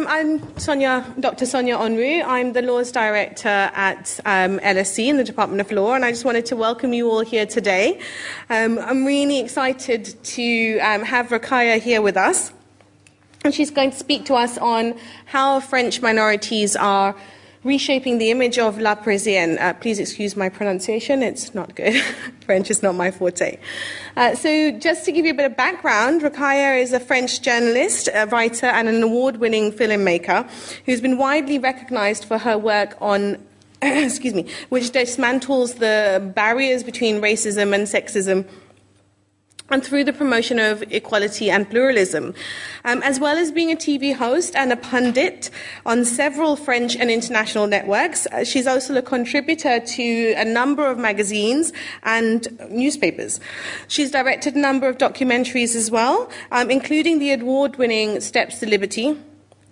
um, I'm Sonya, Dr. Sonya Onwu. I'm the Laws Director at um, LSE in the Department of Law, and I just wanted to welcome you all here today. Um, I'm really excited to um, have Rokhaya here with us, and she's going to speak to us on how French minorities are reshaping the image of La Parisienne. Uh, please excuse my pronunciation, it's not good. French is not my forte. Uh, so, just to give you a bit of background, Rokhaya is a French journalist, a writer, and an award winning filmmaker who's been widely recognized for her work on. excuse me, which dismantles the barriers between racism and sexism and through the promotion of equality and pluralism, um, as well as being a TV host and a pundit on several French and international networks. Uh, she's also a contributor to a number of magazines and newspapers. She's directed a number of documentaries as well, um, including the award winning Steps to Liberty.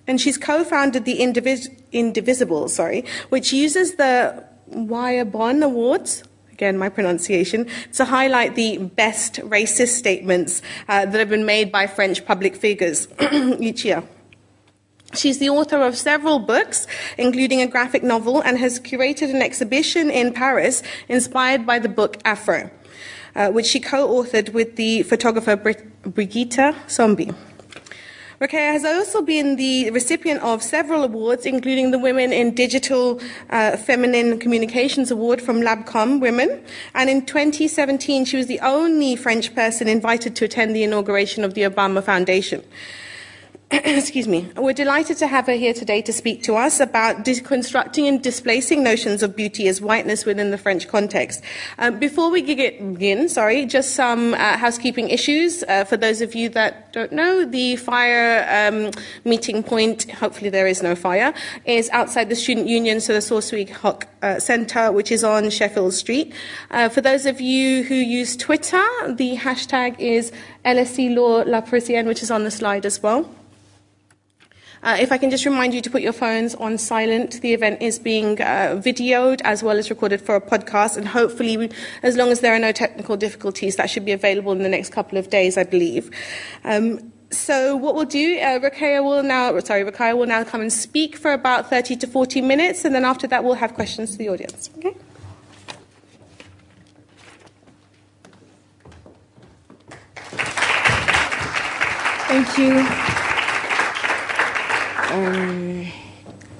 And she's co founded the Indivis- Indivisible, sorry, which uses the Y'a Bon Awards again, my pronunciation, to highlight the best racist statements uh, that have been made by French public figures each year. She's the author of several books, including a graphic novel, and has curated an exhibition in Paris inspired by the book Afro, uh, which she co authored with the photographer Brigitte Sombié. Rokhaya has also been the recipient of several awards, including the Women in Digital uh, Feminine Communications Award from Labcom Women. And in 2017, she was the only French person invited to attend the inauguration of the Obama Foundation. excuse me, we're delighted to have her here today to speak to us about deconstructing and displacing notions of beauty as whiteness within the French context. Um, before we begin, sorry, just some uh, housekeeping issues. Uh, for those of you that don't know, the fire um, meeting point, hopefully there is no fire, is outside the Student Union, so the Saw Swee Hock uh, Centre, which is on Sheffield Street. Uh, for those of you who use Twitter, the hashtag is LSE Law La Parisienne, which is on the slide as well. Uh, if I can just remind you to put your phones on silent, the event is being uh, videoed as well as recorded for a podcast, and hopefully, as long as there are no technical difficulties, that should be available in the next couple of days, I believe. Um, so what we'll do, uh, will now, sorry, Rokhaya will now come and speak for about 30 to 40 minutes, and then after that we'll have questions to the audience. Okay? Thank you. Um,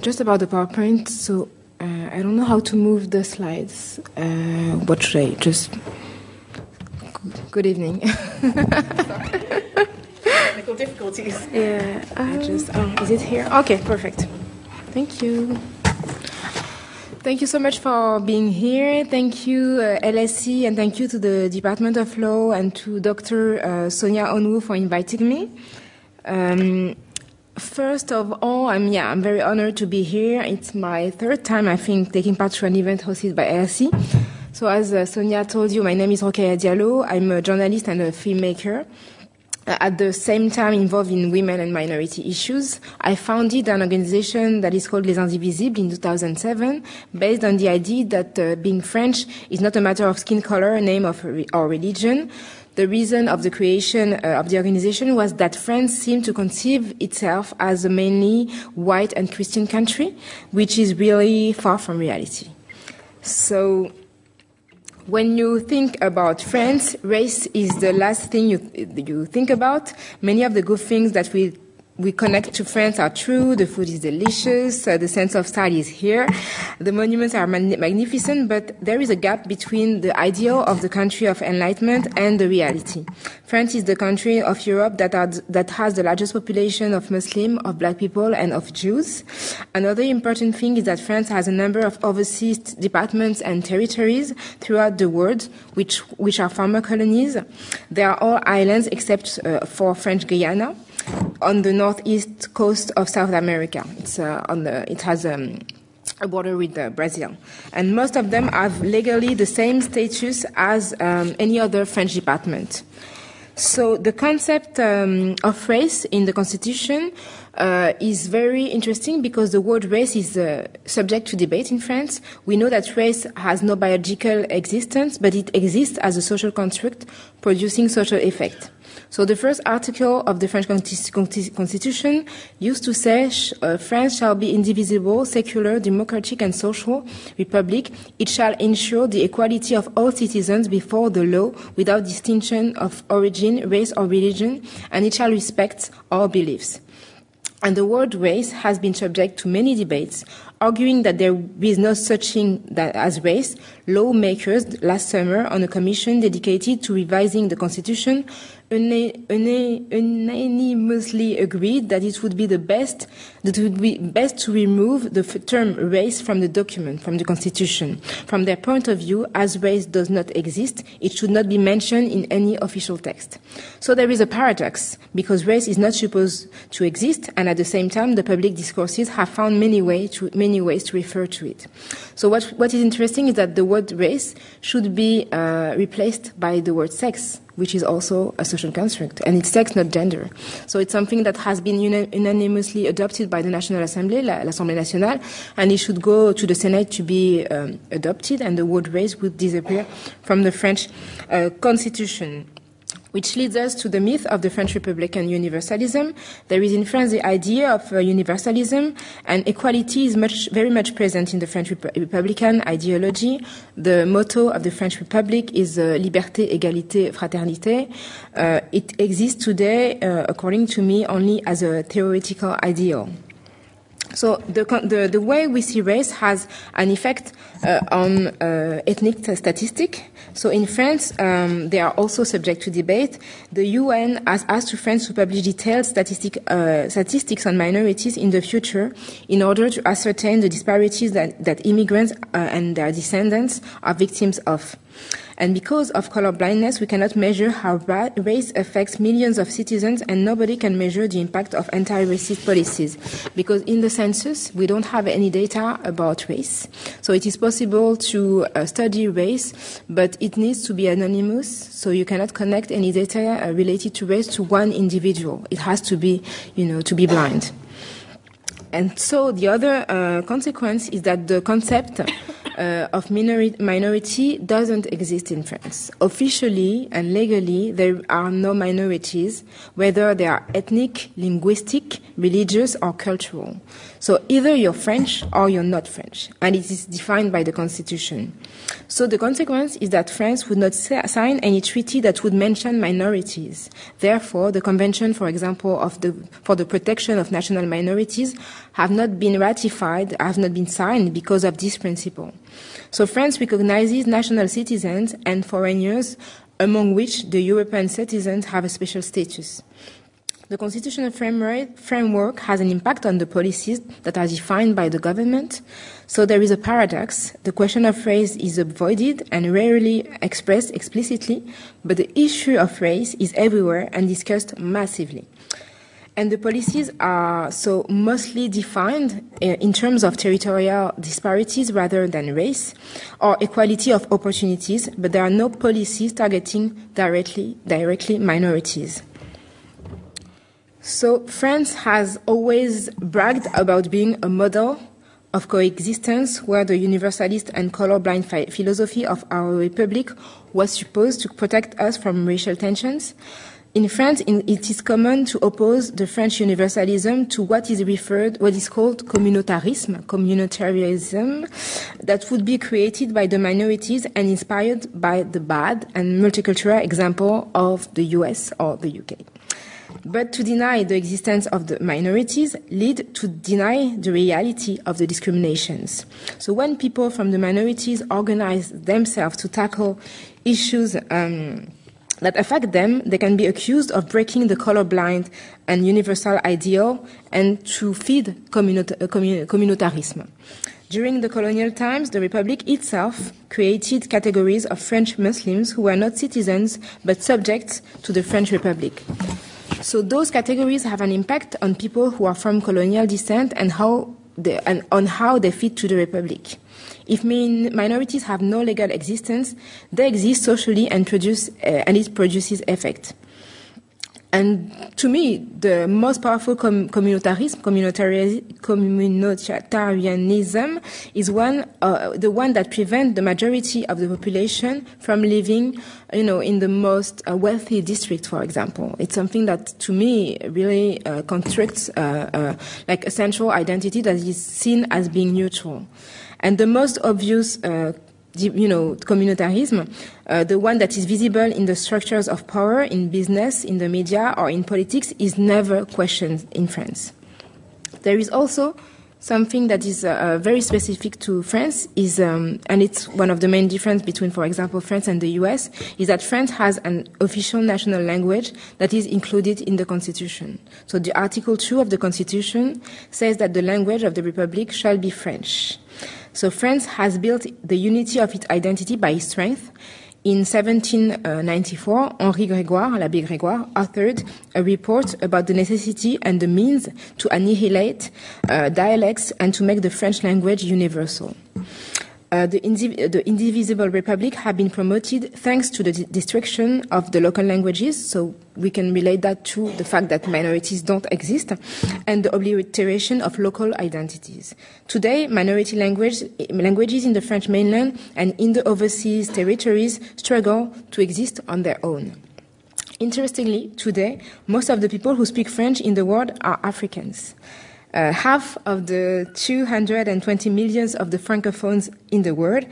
just about the PowerPoint, so uh, I don't know how to move the slides. Uh, what should I just? Good evening. Technical difficulties. Yeah, I just. Oh, is it here? Okay, perfect. Thank you. Thank you so much for being here. Thank you, uh, LSE, and thank you to the Department of Law and to Dr. Uh, Sonya Onwu for inviting me. Um, First of all, I'm yeah, I'm very honored to be here. It's my third time, I think, taking part to an event hosted by LSE. So, as uh, Sonya told you, my name is Rokhaya Diallo. I'm a journalist and a filmmaker. Uh, at the same time, involved in women and minority issues. I founded an organization that is called Les Indivisibles in 2007, based on the idea that uh, being French is not a matter of skin color, name, of, or religion, the reason of the creation uh, of the organization was that France seemed to conceive itself as a mainly white and Christian country, which is really far from reality. So, when you think about France, race is the last thing you, you think about. Many of the good things that we we connect to France are true. The food is delicious. Uh, the sense of style is here. The monuments are magnificent, but there is a gap between the ideal of the country of enlightenment and the reality. France is the country of Europe that, are, that has the largest population of Muslim, of black people, and of Jews. Another important thing is that France has a number of overseas departments and territories throughout the world, which, which are former colonies. They are all islands except uh, for French Guyana on the northeast coast of South America. It's uh, on the, it has um, a border with uh, Brazil, and most of them have legally the same status as um, any other French department. So the concept um, of race in the constitution uh, is very interesting because the word race is uh, subject to debate in France. We know that race has no biological existence, but it exists as a social construct producing social effect. So the first article of the French Constitution used to say uh, France shall be indivisible, secular, democratic, and social republic. It shall ensure the equality of all citizens before the law without distinction of origin, race, or religion, and it shall respect all beliefs. And the word race has been subject to many debates, arguing that there is no such thing as race. Lawmakers last summer on a commission dedicated to revising the constitution unanimously agreed that it would be the best that it would be best to remove the term race from the document, from the constitution. From their point of view, as race does not exist, it should not be mentioned in any official text. So there is a paradox because race is not supposed to exist, and at the same time, the public discourses have found many, way to, many ways to refer to it. So what, what is interesting is that the word race should be uh, replaced by the word sex which is also a social construct, and it's sex, not gender. So it's something that has been unanimously adopted by the National Assembly, l'Assemblée nationale, and it should go to the Senate to be um, adopted, and the word race would disappear from the French uh, constitution. Which leads us to the myth of the French Republican universalism. There is in France the idea of uh, universalism, and equality is much, very much present in the French Rep- Republican ideology. The motto of the French Republic is uh, Liberté, Égalité, Fraternité. Uh, it exists today, uh, according to me, only as a theoretical ideal. So the, the, the, way we see race has an effect uh, on uh, ethnic statistic. So in France, um, they are also subject to debate. The UN has asked France to publish detailed statistic, uh, statistics on minorities in the future in order to ascertain the disparities that, that immigrants uh, and their descendants are victims of. And because of color blindness, we cannot measure how race affects millions of citizens, and nobody can measure the impact of anti-racist policies. Because in the census, we don't have any data about race. So it is possible to uh, study race, but it needs to be anonymous. So you cannot connect any data uh, related to race to one individual. It has to be, you know, to be blind. And so the other uh, consequence is that the concept uh, of minori- minority doesn't exist in France. Officially and legally, there are no minorities, whether they are ethnic, linguistic, religious, or cultural. So either you're French or you're not French, and it is defined by the constitution. So the consequence is that France would not sign any treaty that would mention minorities. Therefore, the Convention, for example, of the, for the protection of national minorities have not been ratified, have not been signed because of this principle. So France recognizes national citizens and foreigners, among which the European citizens have a special status. The constitutional framework has an impact on the policies that are defined by the government. So there is a paradox. The question of race is avoided and rarely expressed explicitly, but the issue of race is everywhere and discussed massively. And the policies are so mostly defined uh, in terms of territorial disparities rather than race or equality of opportunities, but there are no policies targeting directly, directly minorities. So France has always bragged about being a model of coexistence where the universalist and colorblind philosophy of our republic was supposed to protect us from racial tensions. In France, it is common to oppose the French universalism to what is referred, what is called communautarism, communitarianism, that would be created by the minorities and inspired by the bad and multicultural example of the US or the UK. But to deny the existence of the minorities lead to deny the reality of the discriminations. So when people from the minorities organize themselves to tackle issues um, that affect them, they can be accused of breaking the colorblind and universal ideal and to feed communitarism. During the colonial times, the Republic itself created categories of French Muslims who were not citizens but subjects to the French Republic. So those categories have an impact on people who are from colonial descent and how they, and on how they fit to the republic. If min- minorities have no legal existence, they exist socially and produce uh, and it produces effect. And to me, the most powerful com- communitarism, communitarianism, is one, uh, the one that prevents the majority of the population from living, you know, in the most uh, wealthy district, for example. It's something that, to me, really uh, constructs uh, uh, like a central identity that is seen as being neutral. And the most obvious uh, you know, communitarism, uh, the one that is visible in the structures of power, in business, in the media, or in politics, is never questioned in France. There is also something that is uh, uh very specific to France, is, um, and it's one of the main differences between, for example, France and the US, is that France has an official national language that is included in the Constitution. So the Article 2 of the Constitution says that the language of the Republic shall be French. So France has built the unity of its identity by strength. In 1794, Henri Grégoire, l'Abbé Grégoire, authored a report about the necessity and the means to annihilate uh, dialects and to make the French language universal. Uh, the, indiv- the, indivisible republic have been promoted thanks to the destruction of the local languages. So we can relate that to the fact that minorities don't exist and the obliteration of local identities. Today, minority language, languages in the French mainland and in the overseas territories struggle to exist on their own. Interestingly, today, most of the people who speak French in the world are Africans uh, half of the 220 millions of the francophones in the world.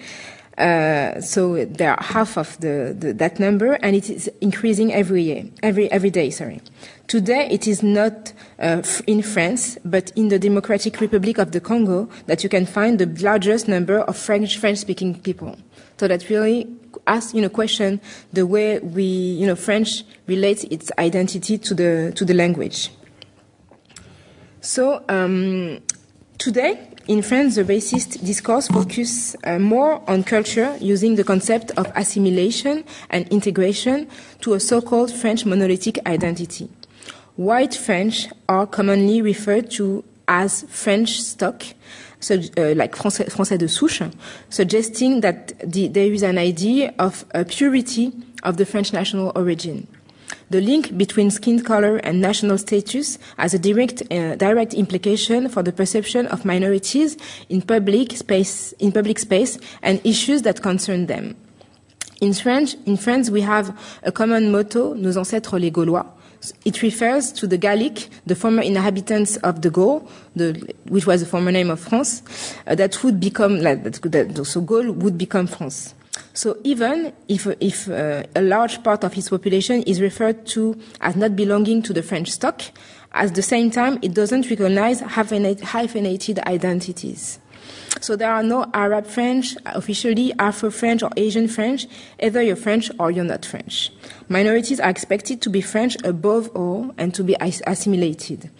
Uh, so they are half of the, the, that number, and it is increasing every year, every every day. Sorry. Today, it is not uh, in France, but in the Democratic Republic of the Congo that you can find the largest number of French French-speaking people. So that really ask, you know, question the way we, you know, French relates its identity to the to the language. So um, today in France, the racist discourse focuses uh, more on culture using the concept of assimilation and integration to a so-called French monolithic identity. White French are commonly referred to as French stock, so, uh, like Français, Français de souche, suggesting that the, there is an idea of a purity of the French national origin. The link between skin color and national status has a direct, uh, direct implication for the perception of minorities in public space, in public space and issues that concern them. In French, in France, we have a common motto, Nos ancêtres les Gaulois. It refers to the Gallic, the former inhabitants of the Gaul, the, which was the former name of France, uh, that would become, like, that, that, so Gaul would become France. So even if, if uh, a large part of his population is referred to as not belonging to the French stock, at the same time, it doesn't recognize hyphenated identities. So there are no Arab French, officially Afro French or Asian French. Either you're French or you're not French. Minorities are expected to be French above all and to be assimilated.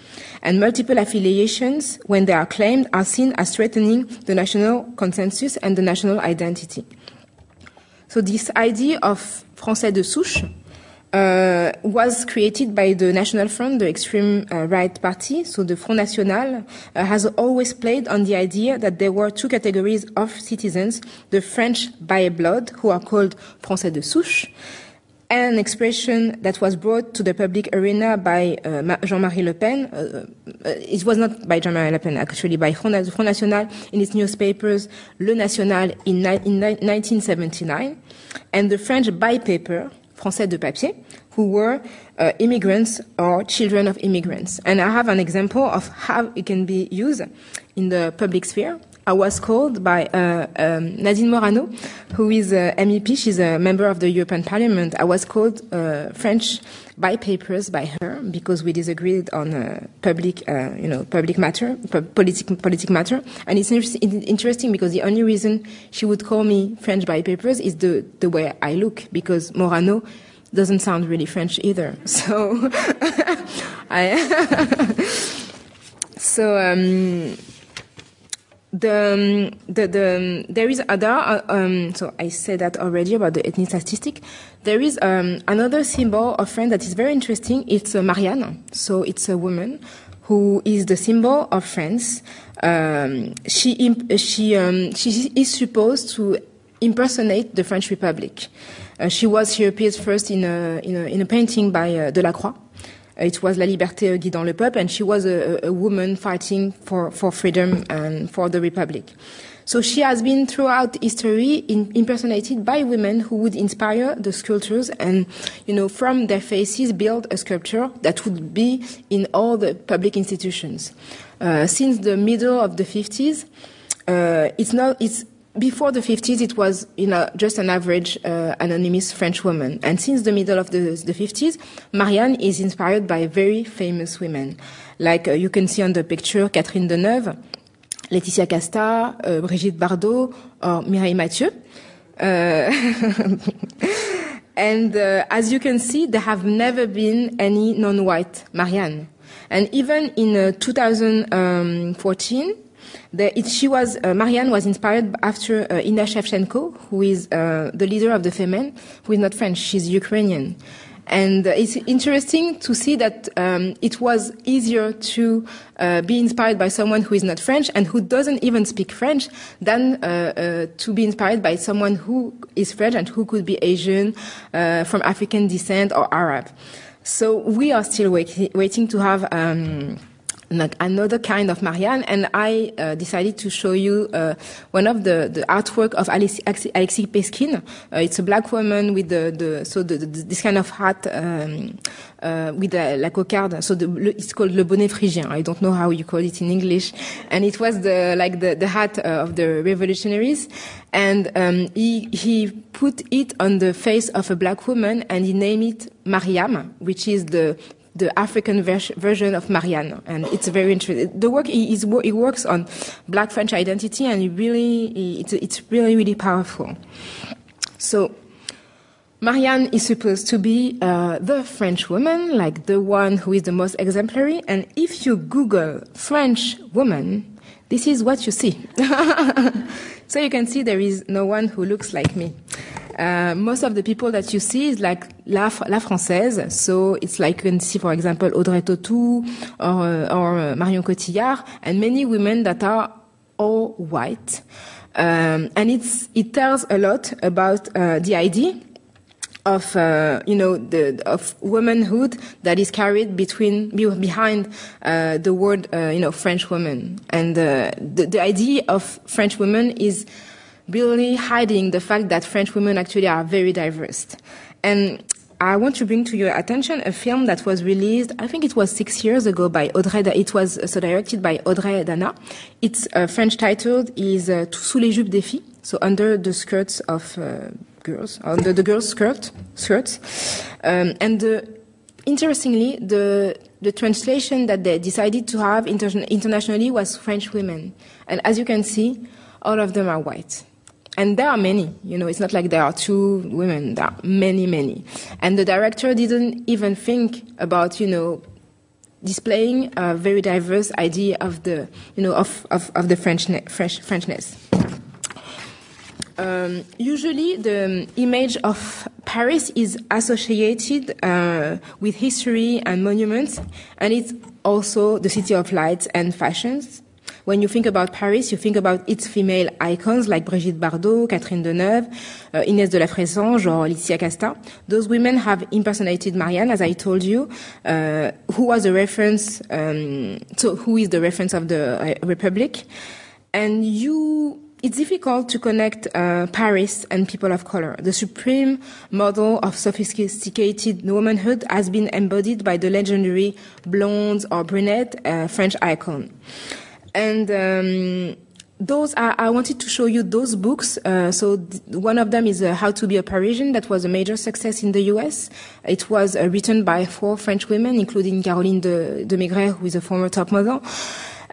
And multiple affiliations, when they are claimed, are seen as threatening the national consensus and the national identity. So this idea of Français de souche uh, was created by the National Front, the extreme uh, right party. So the Front National uh, has always played on the idea that there were two categories of citizens, the French by blood, who are called Français de souche, an expression that was brought to the public arena by uh, Jean-Marie Le Pen. Uh, uh, it was not by Jean-Marie Le Pen, actually by Front, Front National in its newspapers, Le National in, in 1979, and the French by paper, Français de papier, who were uh, immigrants or children of immigrants. And I have an example of how it can be used in the public sphere. I was called by uh, um, Nadine Morano, who is a MEP. She's a member of the European Parliament. I was called uh, French by papers by her because we disagreed on uh, public, uh, you know, public matter, politic, politic matter. And it's interesting because the only reason she would call me French by papers is the the way I look because Morano doesn't sound really French either. So I so. Um, the, the, the, there is other, uh, um, so I said that already about the ethnic statistic. There is um, another symbol of France that is very interesting. It's uh, Marianne. So it's a woman who is the symbol of France. Um, she, she, um, she is supposed to impersonate the French Republic. Uh, she was, she appears first in a, in a, in a painting by uh, Delacroix It was La Liberté guidant le peuple, and she was a, a woman fighting for, for freedom and for the republic. So she has been throughout history in, impersonated by women who would inspire the sculptors and, you know, from their faces build a sculpture that would be in all the public institutions. Uh, since the middle of the 50s, uh, it's not, it's, before the 50s, it was you know, just an average uh, anonymous French woman. And since the middle of the, the 50s, Marianne is inspired by very famous women. Like uh, you can see on the picture, Catherine Deneuve, Laetitia Casta, uh, Brigitte Bardot, or Mireille Mathieu. Uh, and uh, as you can see, there have never been any non-white Marianne. And even in uh, 2014, the, it, she was uh, Marianne was inspired after uh, Inna Shevchenko, who is uh, the leader of the Femen, who is not French, she's Ukrainian. And it's interesting to see that um, it was easier to uh, be inspired by someone who is not French and who doesn't even speak French than uh, uh, to be inspired by someone who is French and who could be Asian, uh, from African descent, or Arab. So we are still wait- waiting to have. Um, another kind of Marianne, and I uh, decided to show you uh, one of the, the artwork of Alexis, Alexis Peskine. Uh, it's a black woman with the, the so the, the, this kind of hat um, uh, with the, la cocarde. So the, it's called le bonnet phrygien. I don't know how you call it in English, and it was the like the, the hat uh, of the revolutionaries, and um, he he put it on the face of a black woman, and he named it Mariam, which is the the African ver- version of Marianne, and it's very interesting. The work he, he works on Black French identity, and he really he, it's it's really really powerful. So. Marianne is supposed to be uh, the French woman, like the one who is the most exemplary. And if you Google French woman, this is what you see. so you can see there is no one who looks like me. Uh, most of the people that you see is like La, La Française. So it's like you can see, for example, Audrey Tautou or, uh, or uh, Marion Cotillard and many women that are all white. Um, and it's, it tells a lot about uh, the idea of uh, you know the of womanhood that is carried between behind uh, the word uh, you know French woman and the the idea of French woman is really hiding the fact that French women actually are very diverse. And I want to bring to your attention a film that was released, I think it was six years ago by Audrey, it was uh, so directed by Audrey Dana. Its uh, French title is uh, Sous les jupes des filles, so under the skirts of uh, girls, under the girls' skirt, skirts. Um, and interestingly, the, the translation that they decided to have inter- internationally was French women. And as you can see, all of them are white. And there are many, you know, it's not like there are two women, there are many, many. And the director didn't even think about, you know, displaying a very diverse idea of the, you know, of, of, of the French, French, Frenchness. Um, usually, the image of Paris is associated uh, with history and monuments, and it's also the city of lights and fashions. When you think about Paris, you think about its female icons like Brigitte Bardot, Catherine Deneuve, uh, Inès de la Fressange, or Laetitia Casta. Those women have impersonated Marianne, as I told you, uh, who was a reference, um, so who is the reference of the uh, Republic. And you it's difficult to connect uh, Paris and people of color. The supreme model of sophisticated womanhood has been embodied by the legendary blonde or brunette uh, French icon and um, those are, I wanted to show you those books. Uh, so th- one of them is uh, How to Be a Parisian. That was a major success in the U.S. It was uh, written by four French women, including Caroline de, de Maigret, who is a former top model.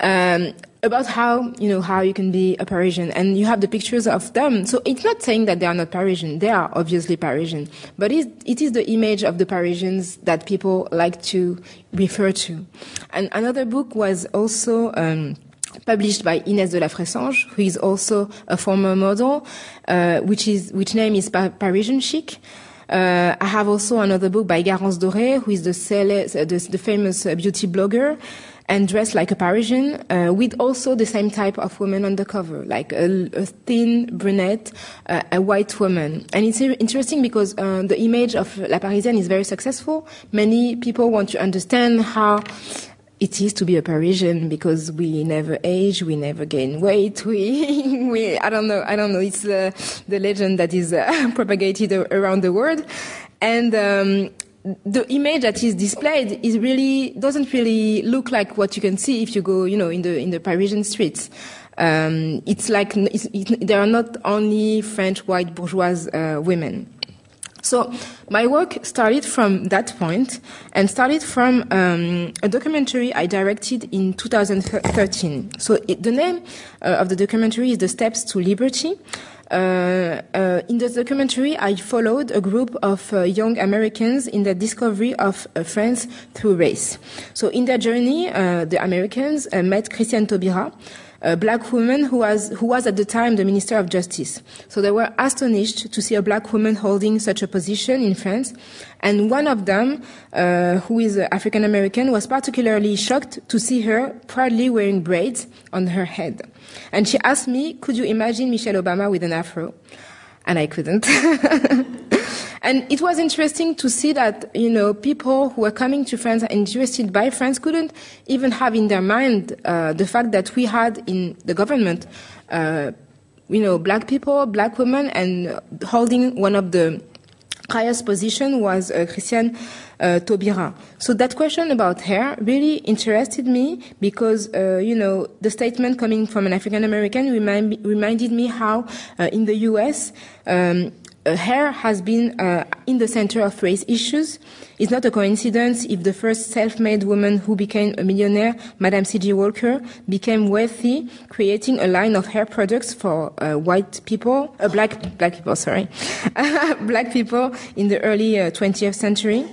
Um, about how you know how you can be a Parisian, and you have the pictures of them. So it's not saying that they are not Parisian; they are obviously Parisian, but it, is the image of the Parisians that people like to refer to. And another book was also. Um, published by Inès de la Fressange, who is also a former model, uh, which is which name is Parisian Chic. Uh, I have also another book by Garance Doré, who is the, the, the famous beauty blogger. and dressed like a Parisian, uh, with also the same type of woman on the cover, like a, a thin brunette, uh, a white woman. And it's interesting because uh, the image of La Parisienne is very successful. Many people want to understand how it is to be a Parisian because we never age, we never gain weight. We, we I don't know, I don't know. It's uh, the legend that is uh, propagated around the world, and um, the image that is displayed is really doesn't really look like what you can see if you go, you know, in the in the Parisian streets. Um, it's like it's, it, there are not only French white bourgeois uh, women. So my work started from that point and started from um, a documentary I directed in 2013. So it, the name uh, of the documentary is The Steps to Liberty. Uh, uh, in the documentary, I followed a group of uh, young Americans in the discovery of uh, France through race. So in their journey, uh, the Americans met Christiane Taubira, a black woman who was, who was at the time the Minister of Justice. So they were astonished to see a black woman holding such a position in France. And one of them, uh, who is African American, was particularly shocked to see her proudly wearing braids on her head. And she asked me, could you imagine Michelle Obama with an afro? And I couldn't. And it was interesting to see that, you know, people who were coming to France and interested by France couldn't even have in their mind uh, the fact that we had in the government, uh, you know, black people, black women, and holding one of the highest position was uh, Christiane uh, Taubira. So that question about hair really interested me because, uh, you know, the statement coming from an African American remind, reminded me how uh, in the U.S. Um, hair has been uh, in the center of race issues. It's not a coincidence if the first self-made woman who became a millionaire, Madame C.J. Walker, became wealthy, creating a line of hair products for uh, white people, uh, black black people, sorry, black people in the early 20th uh, century.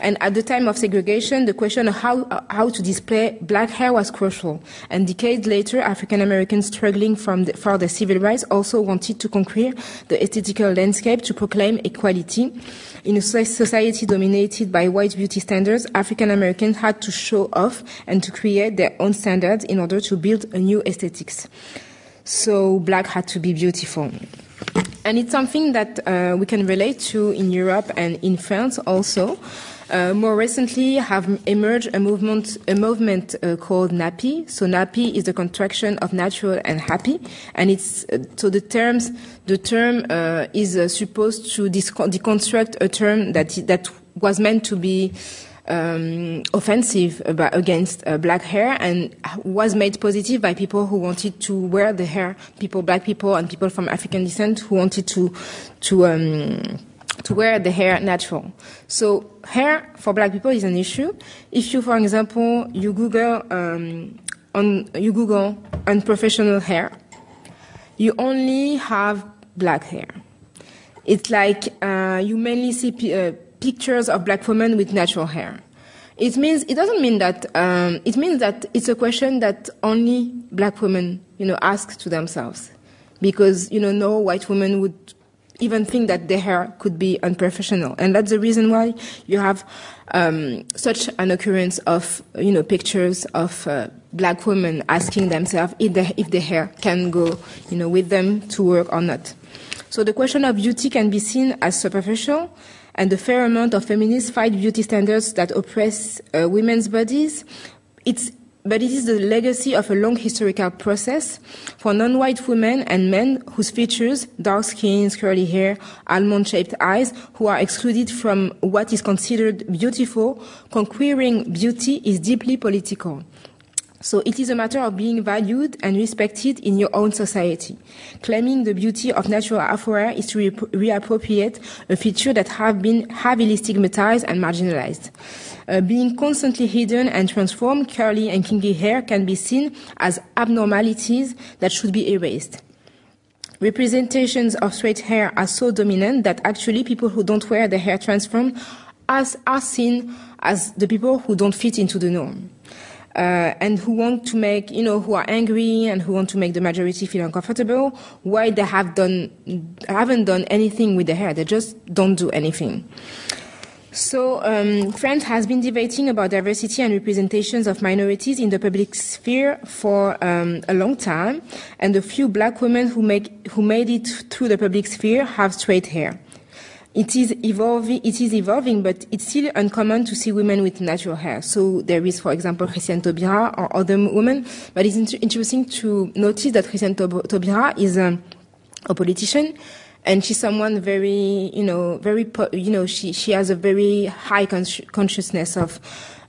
And at the time of segregation, the question of how, how to display black hair was crucial. And decades later, African Americans struggling the, for their civil rights also wanted to conquer the aesthetical landscape to proclaim equality. In a society dominated by white beauty standards, African Americans had to show off and to create their own standards in order to build a new aesthetics. So black had to be beautiful. And it's something that uh, we can relate to in Europe and in France also. Uh, more recently, have emerged a movement, a movement uh, called nappy. So nappy is the contraction of natural and happy, and it's uh, so the terms, the term uh, is uh, supposed to deconstruct a term that that was meant to be. Um, offensive about, against uh, black hair and was made positive by people who wanted to wear the hair, people, black people and people from African descent who wanted to, to, um, to wear the hair natural. So hair for black people is an issue. If you, for example, you Google um, on you Google unprofessional hair, you only have black hair. It's like uh, you mainly see uh, pictures of black women with natural hair. It means it doesn't mean that um, it means that it's a question that only black women, you know, ask to themselves, because you know no white woman would even think that their hair could be unprofessional. And that's the reason why you have um, such an occurrence of, you know, pictures of uh, black women asking themselves if, the, if their hair can go, you know, with them to work or not. So the question of beauty can be seen as superficial, and the fair amount of feminists fight beauty standards that oppress uh, women's bodies. It's but it is the legacy of a long historical process for non-white women and men whose features, dark skin, curly hair, almond-shaped eyes, who are excluded from what is considered beautiful, conquering beauty is deeply political. So it is a matter of being valued and respected in your own society. Claiming the beauty of natural Afro is to re- reappropriate a feature that have been heavily stigmatized and marginalized. Uh, being constantly hidden and transformed, curly and kinky hair can be seen as abnormalities that should be erased. Representations of straight hair are so dominant that actually people who don't wear their hair transformed as, are seen as the people who don't fit into the norm and who want to make, you know, who are angry and who want to make the majority feel uncomfortable, why they have done, haven't done anything with their hair. They just don't do anything. So, um, France has been debating about diversity and representations of minorities in the public sphere for um, a long time, and the few black women who, make, who made it through the public sphere have straight hair. It is evolving, it is evolving, but it's still uncommon to see women with natural hair. So there is, for example, Christiane Taubira or other women, but it's inter- interesting to notice that Christiane Taubira is a, a politician and she's someone very, you know, very, you know, she she has a very high consciousness of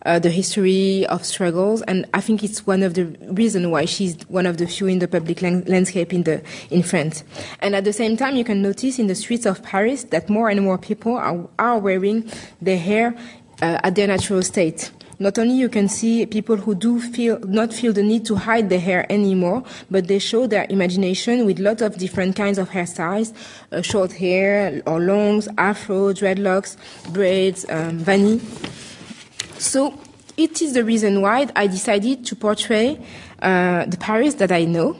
uh, the history of struggles, and I think it's one of the reasons why she's one of the few in the public landscape in the in France. And at the same time, you can notice in the streets of Paris that more and more people are, are wearing their hair uh, at their natural state not only you can see people who do feel not feel the need to hide their hair anymore, but they show their imagination with lots of different kinds of hairstyles, uh, short hair or longs, afro, dreadlocks, braids, um, vanny. So it is the reason why I decided to portray uh, the Paris that I know.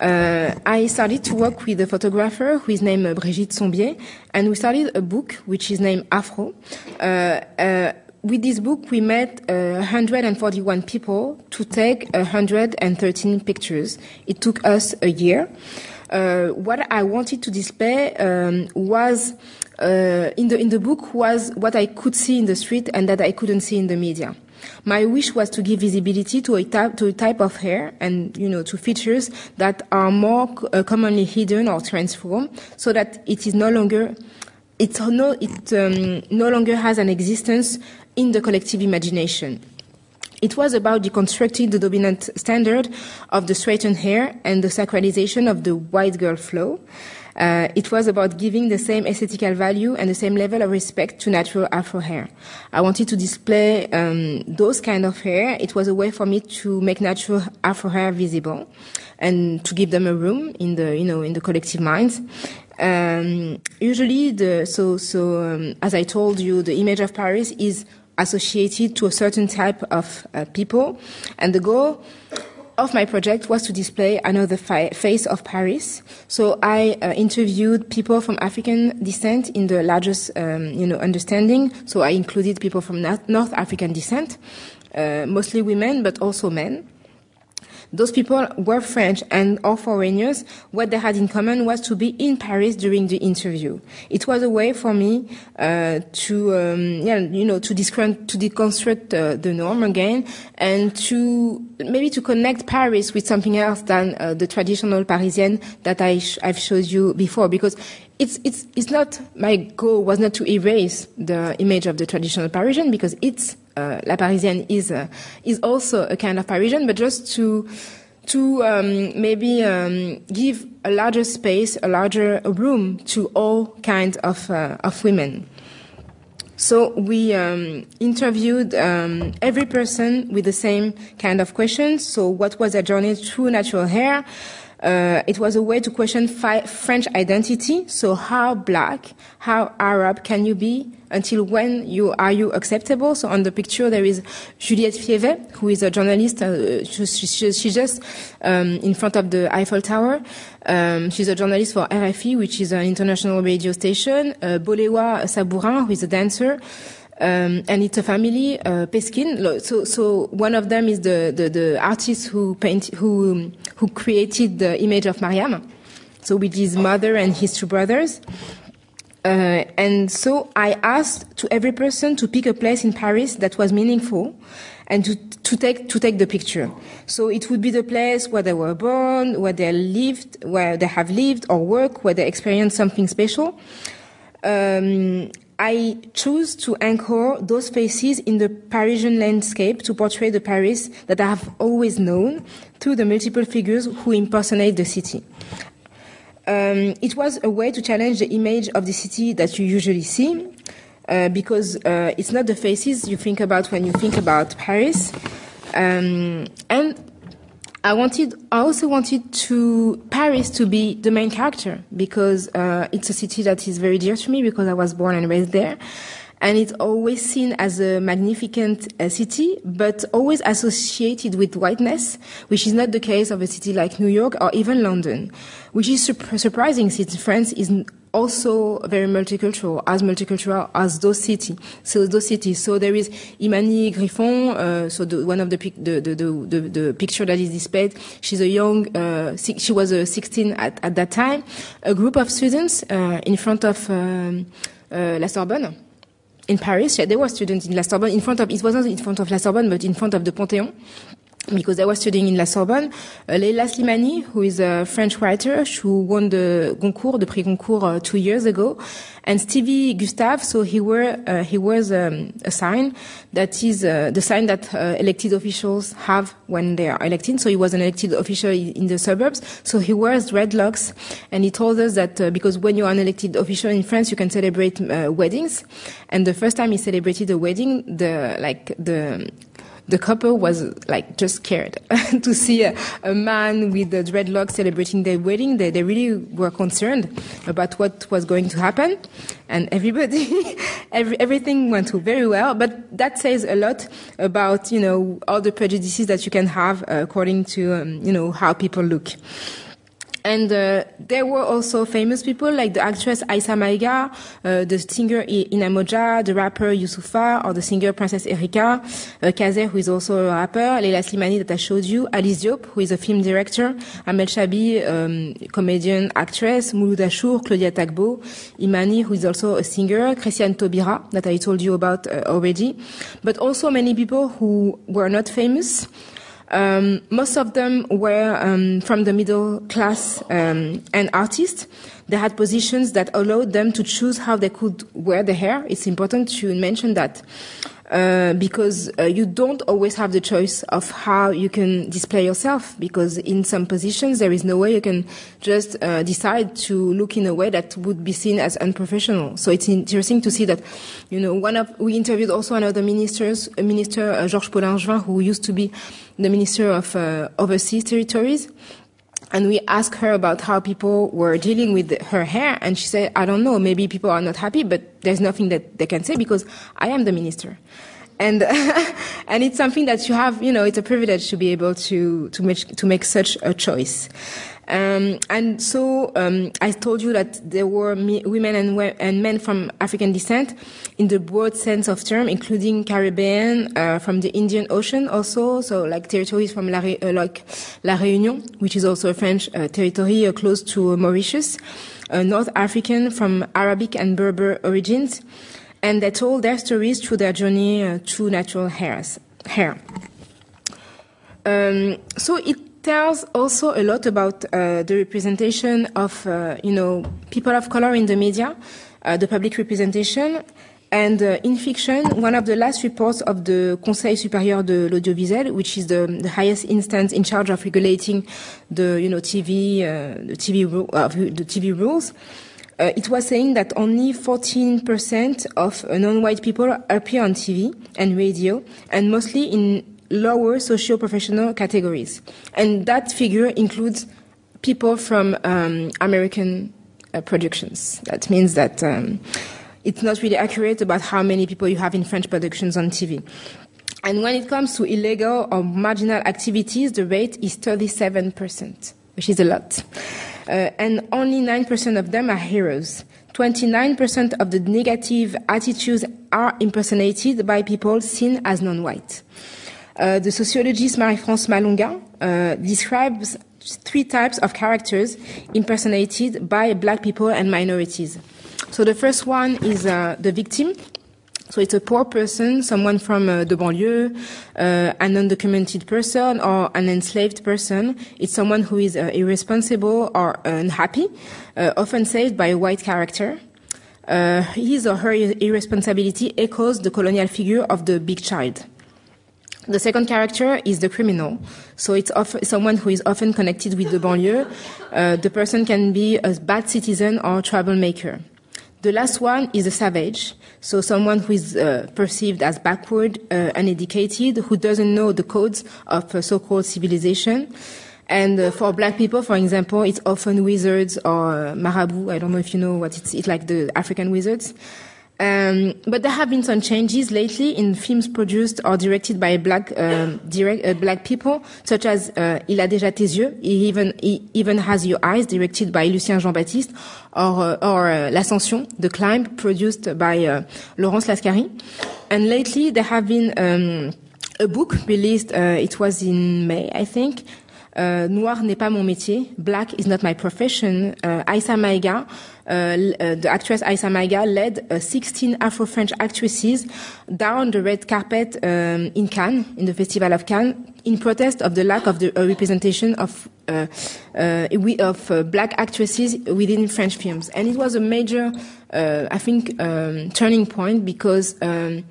Uh, I started to work with a photographer who is named Brigitte Sombié, and we started a book which is named Afro. Uh, uh with this book, we met uh, 141 people to take 113 pictures. It took us a year. Uh, what I wanted to display um, was uh, in the in the book was what I could see in the street and that I couldn't see in the media. My wish was to give visibility to a type to a type of hair and you know to features that are more uh, commonly hidden or transformed, so that it is no longer it no it um, no longer has an existence in the collective imagination. It was about deconstructing the dominant standard of the straightened hair and the sacralization of the white girl flow. Uh, it was about giving the same aesthetical value and the same level of respect to natural Afro hair. I wanted to display um, those kind of hair. It was a way for me to make natural Afro hair visible and to give them a room in the you know in the collective minds. Um, usually, the so so um, as I told you, the image of Paris is associated to a certain type of uh, people. And the goal of my project was to display another fi- face of Paris. So I uh, interviewed people from African descent in the largest, um, you know, understanding. So I included people from North African descent, uh, mostly women, but also men. Those people were French and all foreigners. What they had in common was to be in Paris during the interview. It was a way for me uh, to, um, yeah, you know, to, to deconstruct uh, the norm again and to maybe to connect Paris with something else than uh, the traditional Parisian that I I've showed you before. Because it's, it's, it's not, my goal was not to erase the image of the traditional Parisian because it's uh, La Parisienne is uh, is also a kind of Parisian, but just to to um, maybe um, give a larger space, a larger room to all kinds of uh, of women. So we um, interviewed um, every person with the same kind of questions. So what was their journey through natural hair? Uh, it was a way to question fi- French identity. So how black, how Arab can you be? Until when you are you acceptable? So on the picture there is Juliette Fievet, who is a journalist. Uh, she, she, she, just um, in front of the Eiffel Tower. Um, she's a journalist for RFI, which is an international radio station. Uh, Boléwa Sabourin, who is a dancer. Um, and it's a family, uh, Peskine. So, so one of them is the, the, the artist who paint, who, who created the image of Mariam. So with his mother and his two brothers. Uh, and so I asked to every person to pick a place in Paris that was meaningful and to, to take, to take the picture. So it would be the place where they were born, where they lived, where they have lived or worked, where they experienced something special. Um, I choose to anchor those faces in the Parisian landscape to portray the Paris that I have always known through the multiple figures who impersonate the city. Um, it was a way to challenge the image of the city that you usually see, uh, because uh, it's not the faces you think about when you think about Paris. Um, and I wanted, I also wanted to Paris to be the main character because uh, it's a city that is very dear to me because I was born and raised there, and it's always seen as a magnificent uh, city, but always associated with whiteness, which is not the case of a city like New York or even London, which is surprising since France is also very multicultural, as multicultural as those cities. So those cities. So there is Imani Griffon. Uh, so the, one of the, the, the, the, the picture that is displayed. She's a young. Uh, she was uh, 16 at, at that time. A group of students uh, in front of um, uh, La Sorbonne in Paris. There were students in La Sorbonne in front of. It wasn't in front of La Sorbonne, but in front of the Panthéon because I was studying in La Sorbonne. Uh, Leila Slimani, who is a French writer, who won the Goncourt, the Prix Goncourt, uh, two years ago, and Stevie Gustave. So he were uh, he wears um, a sign that is uh, the sign that uh, elected officials have when they are elected. So he was an elected official in the suburbs. So he wears dreadlocks, and he told us that uh, because when you are an elected official in France, you can celebrate weddings. And the first time he celebrated a wedding, the like the the couple was like just scared to see a, a, man with the dreadlocks celebrating their wedding. They, they really were concerned about what was going to happen. And everybody, every, everything went very well. But that says a lot about, you know, all the prejudices that you can have uh, according to, um, you know, how people look. And uh, there were also famous people like the actress Aissa Maiga, uh, the singer Inna Modja, the rapper Youssoupha, or the singer Princess Erika, uh, Casey, who is also a rapper, Leila Slimani that I showed you, Alice Diop, who is a film director, Amelle Chahbi, um, comedian, actress, Mouloud Achour, Claudia Tagbo, Imany, who is also a singer, Christiane Taubira, that I told you about uh, already, but also many people who were not famous, um, most of them were um, from the middle class um, and artists. They had positions that allowed them to choose how they could wear the hair. It's important to mention that. Uh, because uh, you don't always have the choice of how you can display yourself because in some positions there is no way you can just uh, decide to look in a way that would be seen as unprofessional. So it's interesting to see that, you know, one of, we interviewed also another ministers, a minister, uh, George Pau-Langevin, who used to be the minister of uh, overseas territories. And we asked her about how people were dealing with her hair, and she said, I don't know, maybe people are not happy, but there's nothing that they can say because I am the minister. And, and it's something that you have, you know, it's a privilege to be able to, to make, to make such a choice. Um, and so um, I told you that there were me, women and, and, men from African descent in the broad sense of term, including Caribbean, uh, from the Indian Ocean also, so like territories from La, uh, like La Réunion, which is also a French uh, territory uh, close to Mauritius, uh, North African from Arabic and Berber origins, and they told their stories through their journey uh, through natural hairs, hair. Um, so it tells also a lot about uh, the representation of, uh, you know, people of color in the media, uh, the public representation. And uh, in fiction, one of the last reports of the Conseil supérieur de l'audiovisuel, which is the, the, highest instance in charge of regulating the, you know, TV, uh, the TV, uh, the TV rules, it was saying that only 14% of non-white people appear on TV and radio, and mostly in lower socio-professional categories. And that figure includes people from um, American uh, productions. That means that um, it's not really accurate about how many people you have in French productions on TV. And when it comes to illegal or marginal activities, the rate is 37%, which is a lot. Uh, and only 9% of them are heroes. 29% of the negative attitudes are impersonated by people seen as non-white. Uh, the sociologist Marie-France Malonga uh, describes three types of characters impersonated by black people and minorities. So the first one is uh, the victim. So it's a poor person, someone from uh, the banlieue, uh, an undocumented person, or an enslaved person. It's someone who is irresponsible or unhappy, often saved by a white character. his or her irresponsibility echoes the colonial figure of the big child. The second character is the criminal. So it's someone who is often connected with the banlieue. Uh, the person can be a bad citizen or troublemaker. The last one is a savage. So someone who is uh, perceived as backward, uh, uneducated, who doesn't know the codes of so-called civilization. And uh, for black people, for example, it's often wizards or marabout. I don't know if you know what it's, it's like the African wizards. Um, but there have been some changes lately in films produced or directed by black um, direct, uh, black people, such as uh, Il a déjà tes yeux, he even he even has your eyes, directed by Lucien Jean-Baptiste, or uh, or uh, L'Ascension, The Climb, produced by uh, Laurence Lascary. And lately there have been um, a book released. Uh, it was in May, I think, uh, Noir n'est pas mon métier, Black is not my profession. Uh, Aissa Maïga, uh, uh the actress Aissa Maïga led uh, 16 Afro-French actresses down the red carpet um, in Cannes, in the Festival of Cannes, in protest of the lack of the uh, representation of of black actresses within French films. And it was a major, I think, um, turning point because. Um,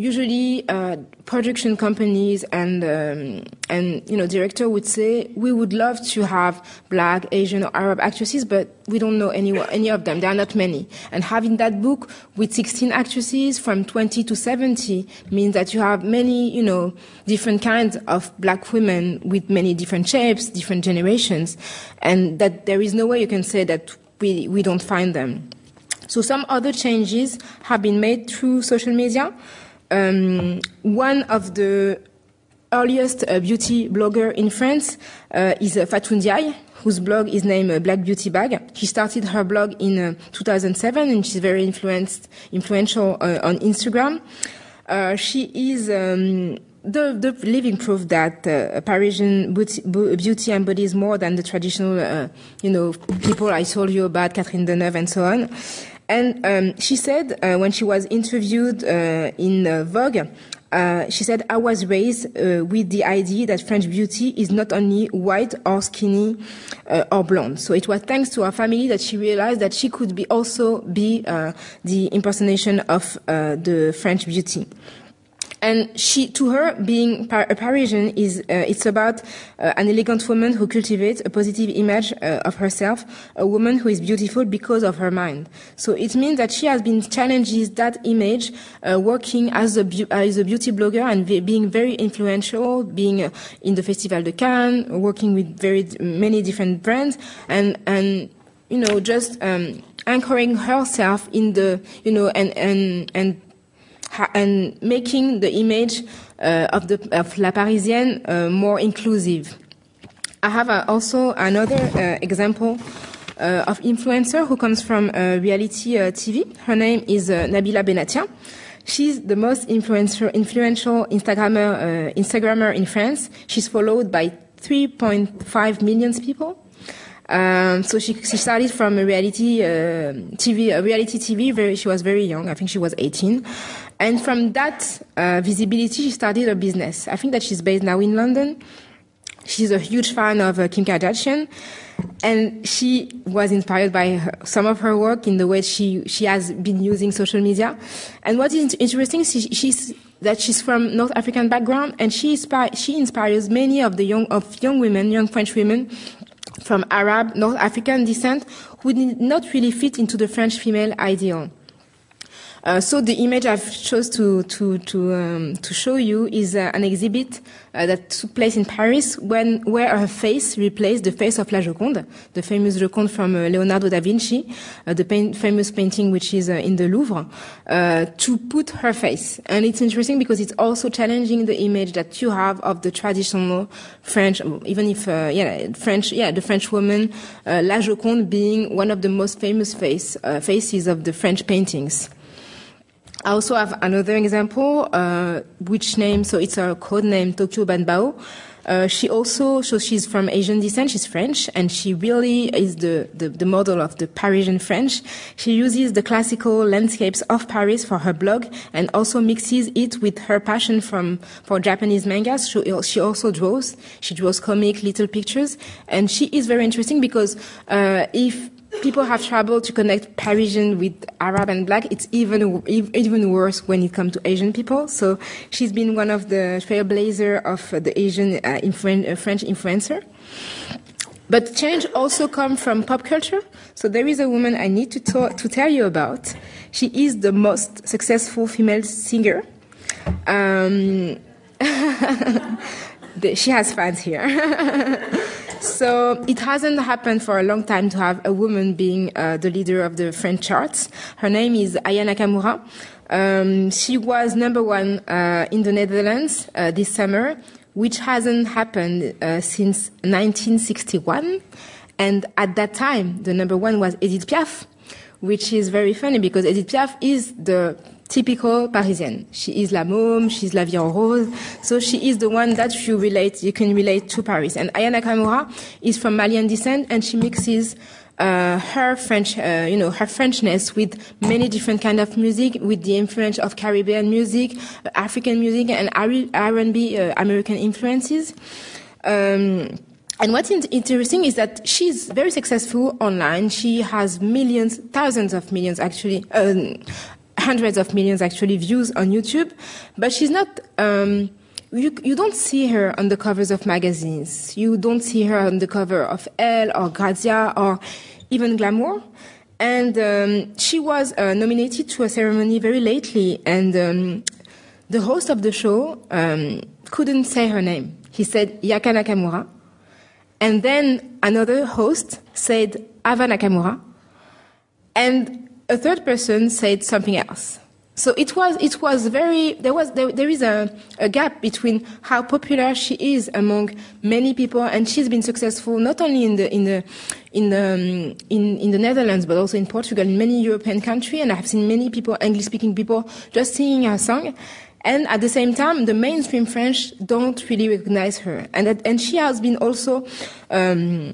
usually uh, production companies and um, and you know director would say we would love to have black, Asian, or Arab actresses, but we don't know any any of them. There are not many. And having that book with 16 actresses from 20 to 70 means that you have many you know different kinds of black women with many different shapes, different generations, and that there is no way you can say that we we don't find them. So some other changes have been made through social media. Um, one of the earliest uh, beauty blogger in France uh, is uh, whose blog is named uh, Black Beauty Bag. She started her blog in uh, 2007 and she's very influenced, influential uh, on Instagram. she is um, the, the, living proof that Parisian beauty, beauty, embodies more than the traditional, you know, people I told you about, Catherine Deneuve and so on. And um, she said uh, when she was interviewed uh, in uh, Vogue, uh, she said, I was raised uh, with the idea that French beauty is not only white or skinny uh, or blonde. So it was thanks to her family that she realized that she could be also be the impersonation of the French beauty. And she, to her, being par- a Parisian is, uh, it's about uh, an elegant woman who cultivates a positive image uh, of herself, a woman who is beautiful because of her mind. So it means that she has been challenging that image, working as a, as a beauty blogger and being very influential, being in the Festival de Cannes, working with very many different brands, and and you know just um, anchoring herself in the you know and and and and making the image uh, of, the, of La Parisienne uh, more inclusive. I have uh, also another uh, example uh, of influencer who comes from uh, reality TV. Her name is Nabilla Benattia. She's the most influential Instagrammer, Instagrammer in France. She's followed by 3.5 million people. Um, so she, she started from a reality uh, TV, a reality TV. Very, she was very young. I think she was 18, and from that uh, visibility, she started a business. I think that she's based now in London. She's a huge fan of uh, Kim Kardashian, and she was inspired by her, some of her work in the way she she has been using social media. And what is interesting, she, she's that she's from North African background, and she she inspires many of the young of young women, young French women from Arab, North African descent who did not really fit into the French female ideal. Uh, so the image I've chose to to to um, to show you is uh, an exhibit uh, that took place in Paris when where her face replaced the face of La Joconde, the famous Joconde from uh, Leonardo da Vinci, uh, the paint, famous painting which is in the Louvre, to put her face. And it's interesting because it's also challenging the image that you have of the traditional French, even if yeah French yeah the French woman La Joconde being one of the most famous face faces of the French paintings. I also have another example, uh, which name, so it's a code name Tokyo Banhbao. Uh, she also, so she's from Asian descent, she's French, and she really is the, the, the, model of the Parisian French. She uses the classical landscapes of Paris for her blog and also mixes it with her passion from, for Japanese mangas. She, she also draws. She draws comic little pictures. And she is very interesting because, uh, if people have trouble to connect Parisian with Arab and Black. It's even even worse when it comes to Asian people. So she's been one of the trailblazer of the Asian uh, uh, French influencer. But change also comes from pop culture. So there is a woman I need to, talk, to tell you about. She is the most successful female singer. Um, she has fans here. So it hasn't happened for a long time to have a woman being uh, the leader of the French charts. Her name is Aya Nakamura. Um, she was number one uh, in the Netherlands uh, this summer, which hasn't happened uh, since 1961. And at that time, the number one was Edith Piaf, which is very funny because Edith Piaf is the typical Parisian. She is la môme, she's la vie en rose. So she is the one that you relate, you can relate to Paris. And Aya Kamura is from Malian descent and she mixes uh, her French, uh, you know, her Frenchness with many different kind of music, with the influence of Caribbean music, African music, and R&B uh, American influences. Um, and what's interesting is that she's very successful online. She has millions, thousands of millions actually, um, hundreds of millions actually views on YouTube, but she's not, um, you, you don't see her on the covers of magazines. You don't see her on the cover of Elle or Grazia or even Glamour. And um, she was uh, nominated to a ceremony very lately, and um, the host of the show um, couldn't say her name. He said Yaka Nakamura and then another host said Ava Nakamura. And a third person said something else. So it was, it was very, there was, there, there is a, a gap between how popular she is among many people, and she's been successful not only in the, in the, in the, um, in, in the Netherlands, but also in Portugal, in many European countries, and I've seen many people, English speaking people, just singing her song. And at the same time, the mainstream French don't really recognize her. And, that, and she has been also um,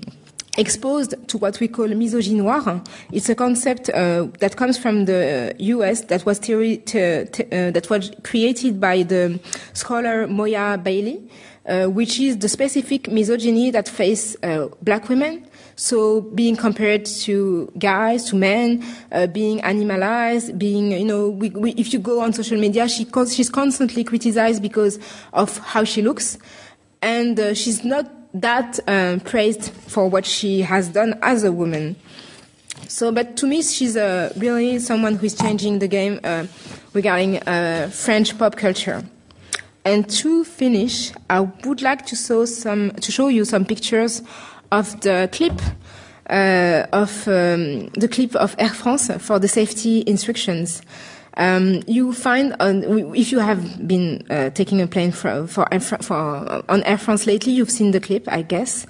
exposed to what we call misogynie noire. It's a concept uh, that comes from the U.S. that was theory uh, that was created by the scholar Moya Bailey, uh, which is the specific misogyny that face uh, black women so being compared to guys, to men, uh, being animalized, being, you know, we, we, if you go on social media, she, she's constantly criticized because of how she looks. And uh, she's not that uh, praised for what she has done as a woman. So, but to me, she's uh, really someone who is changing the game uh, regarding uh, French pop culture. And to finish, I would like to show some to show you some pictures of the clip uh, of um, the clip of Air France for the safety instructions. Um, you find on, if you have been uh, taking a plane for, for, for, on Air France lately, you've seen the clip, I guess.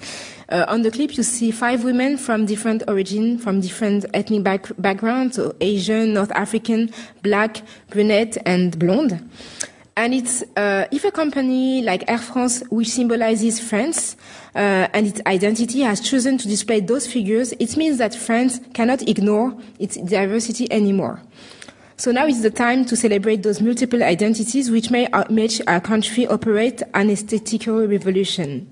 Uh, on the clip, you see five women from different origin, from different ethnic back backgrounds, so Asian, North African, black, brunette, and blonde. And it's uh, if a company like Air France, which symbolizes France uh, and its identity, has chosen to display those figures, it means that France cannot ignore its diversity anymore. So now is the time to celebrate those multiple identities which may uh, make our country operate an aesthetical revolution.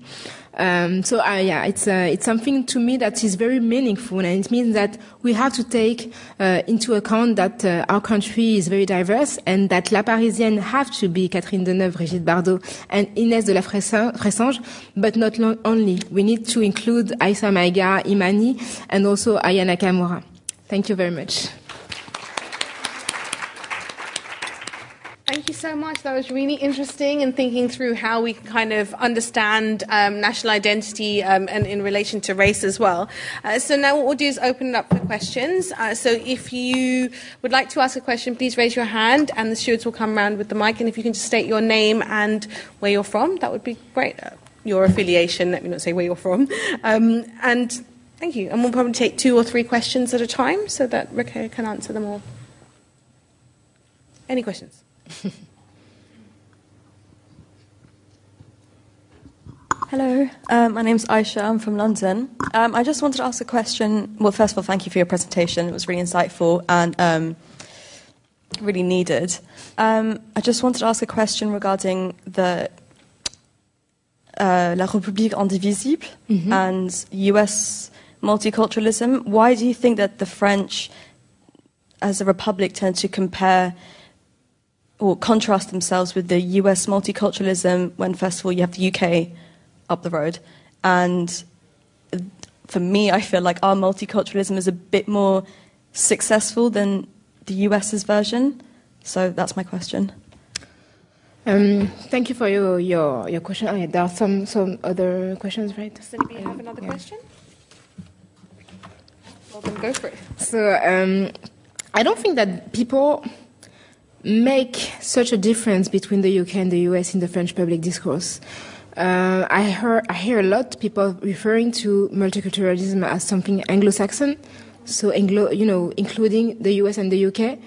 Um, so uh, yeah, it's uh, it's something to me that is very meaningful, and it means that we have to take uh, into account that uh, our country is very diverse, and that La Parisienne have to be Catherine Deneuve, Brigitte Bardot, and Inès de la Fressange, but not only. We need to include Aïssa Maïga, Imany, and also Ayana Nakamura. Thank you very much. Thank you so much. That was really interesting in thinking through how we can kind of understand um, national identity um, and in relation to race as well. Uh, so now what we'll do is open it up for questions. Uh, so if you would like to ask a question, please raise your hand and the stewards will come around with the mic. And if you can just state your name and where you're from, that would be great. Uh, your affiliation, let me not say where you're from. Um, and thank you. And we'll probably take two or three questions at a time so that Rokhaya can answer them all. Any questions? Hello, um, my name's Aisha. I'm from London. Um, I just wanted to ask a question. Well, first of all, thank you for your presentation. It was really insightful and um, really needed. Um, I just wanted to ask a question regarding the uh, La République Indivisible mm-hmm. and US multiculturalism. Why do you think that the French, as a republic, tend to compare or contrast themselves with the US multiculturalism when, first of all, you have the UK up the road. And for me, I feel like our multiculturalism is a bit more successful than the US's version. So that's my question. Um, thank you for your, your, your question. Oh, yeah, there are some, some other questions, right? Does anybody have another yeah. question? Well, then go for it. So, um, I don't think that people make such a difference between the UK and the US in the French public discourse. Uh, I, hear, I hear a lot people referring to multiculturalism as something Anglo-Saxon, so Anglo, you know, including the US and the UK.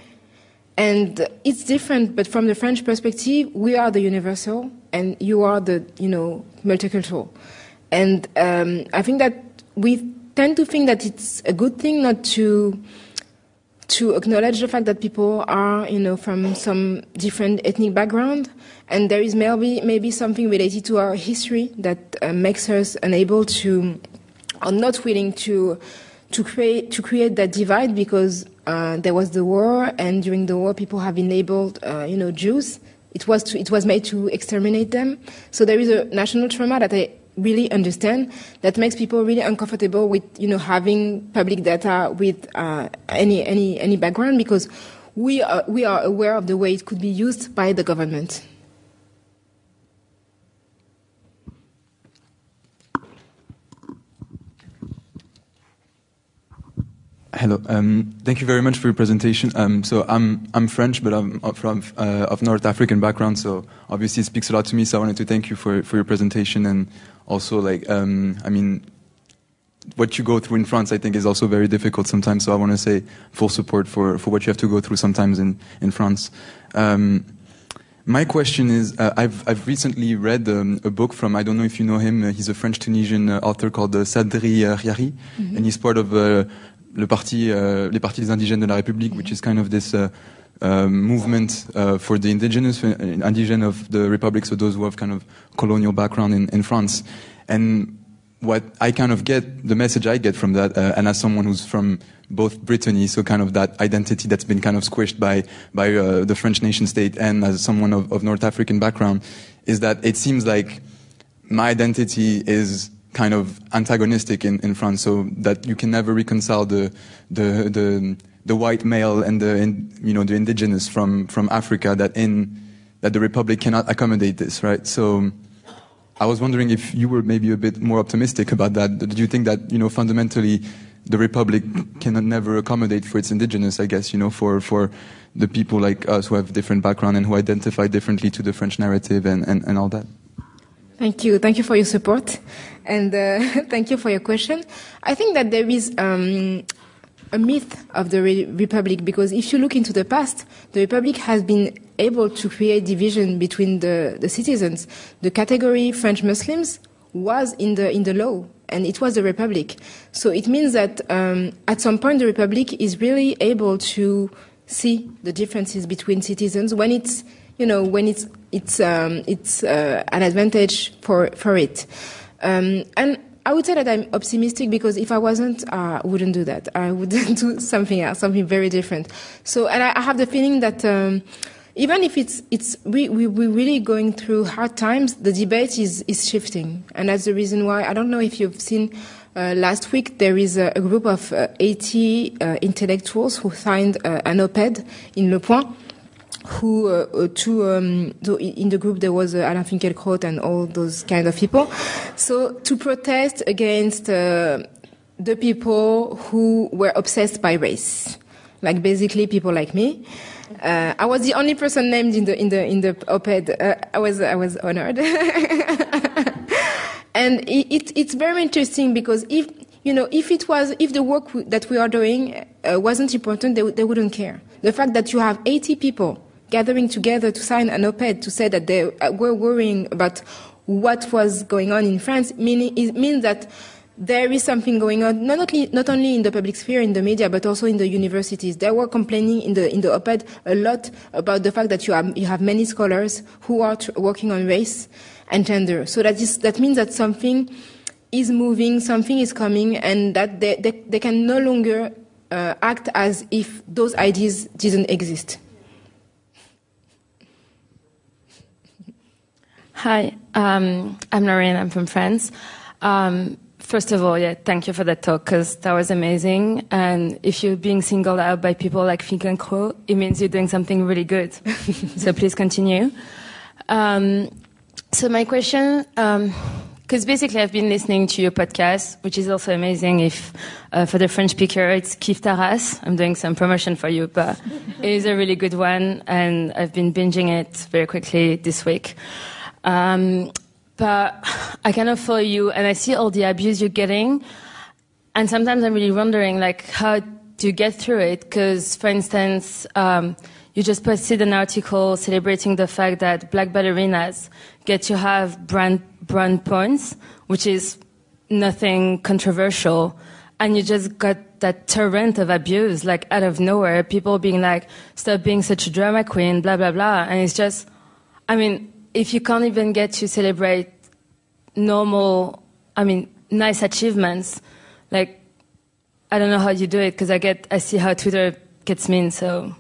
And it's different, but from the French perspective, we are the universal, and you are the, you know, multicultural. And um, I think that we tend to think that it's a good thing not to to acknowledge the fact that people are, you know, from some different ethnic background, and there is maybe maybe something related to our history that uh, makes us unable to, or not willing to, to create to create that divide because uh, there was the war, and during the war, people have been labeled, uh, you know, Jews. It was to, it was made to exterminate them. So there is a national trauma that I really understand that makes people really uncomfortable with you know having public data with uh, any any any background because we are, we are aware of the way it could be used by the government. Hello. Um, thank you very much for your presentation. Um, so I'm I'm French, but I'm from uh, of North African background. So obviously it speaks a lot to me. So I wanted to thank you for for your presentation and also like um, I mean what you go through in France, I think, is also very difficult sometimes. So I want to say full support for for what you have to go through sometimes in in France. Um, my question is, uh, I've I've recently read um, a book from I don't know if you know him. Uh, he's a French Tunisian uh, author called uh, Sadri Khiari, mm-hmm. and he's part of uh, le parti, uh, les partis des indigènes de la République, which is kind of this uh, uh, movement uh, for the indigenous uh, indigene of the republic, so those who have kind of colonial background in, in France. And what I kind of get, the message I get from that, uh, and as someone who's from both Brittany, so kind of that identity that's been kind of squished by by uh, the French nation state, and as someone of, of North African background, is that it seems like my identity is kind of antagonistic in, in France, so that you can never reconcile the the the, the white male and the in, you know the indigenous from from Africa that in that the republic cannot accommodate this, right? So. I was wondering if you were maybe a bit more optimistic about that. Do you think that you know fundamentally the republic cannot never accommodate for its indigenous? I guess you know for for the people like us who have different background and who identify differently to the French narrative and, and, and all that. Thank you. Thank you for your support. And uh, thank you for your question. I think that there is um, a myth of the re- Republic because if you look into the past, the Republic has been able to create division between the, the citizens. The category French Muslims was in the, in the law and it was the Republic. So it means that um, at some point the Republic is really able to see the differences between citizens when it's you know, when it's it's um, it's uh, an advantage for for it. Um, and I would say that I'm optimistic because if I wasn't, uh, I wouldn't do that. I would do something else, something very different. So, and I, I have the feeling that. Um, even if it's it's we, we we're really going through hard times, the debate is is shifting, and that's the reason why I don't know if you've seen uh, last week there is a, a group of uh, 80 uh, intellectuals who signed uh, an op-ed in Le Point who uh, uh, to um, so in the group there was uh, Alain Finkielkraut and all those kind of people. So to protest against uh, the people who were obsessed by race, like basically people like me. Uh, I was the only person named in the in the in the op-ed. Uh, I was I was honored, and it, it, it's very interesting because if you know if it was if the work that we are doing wasn't important, they, they wouldn't care. The fact that you have 80 people gathering together to sign an op-ed to say that they were worrying about what was going on in France, meaning, it means that there is something going on, not only, not only in the public sphere, in the media, but also in the universities. They were complaining in the, in the op-ed a lot about the fact that you have, you have many scholars who are working on race and gender. So that, is, that means that something is moving, something is coming, and that they, they, they can no longer uh, act as if those ideas didn't exist. Hi, um, I'm Noreen. I'm from France. Um, first of all, yeah, thank you for that talk because that was amazing. And if you're being singled out by people like Finkielkraut, it means you're doing something really good. so please continue. Um, so my question, because um, basically I've been listening to your podcast, which is also amazing. If uh, for the French speaker, it's Kiffe ta race. I'm doing some promotion for you, but it is a really good one, and I've been binging it very quickly this week. Um, but I kind of follow you, and I see all the abuse you're getting, and sometimes I'm really wondering, like, how do you get through it? Because, for instance. Um, you just posted an article celebrating the fact that black ballerinas get to have brand, brand points, which is nothing controversial. And you just got that torrent of abuse, like out of nowhere, people being like, stop being such a drama queen, blah, blah, blah. And it's just, I mean, if you can't even get to celebrate normal, I mean, nice achievements, like, I don't know how you do it because I get, I see how Twitter gets mean, so.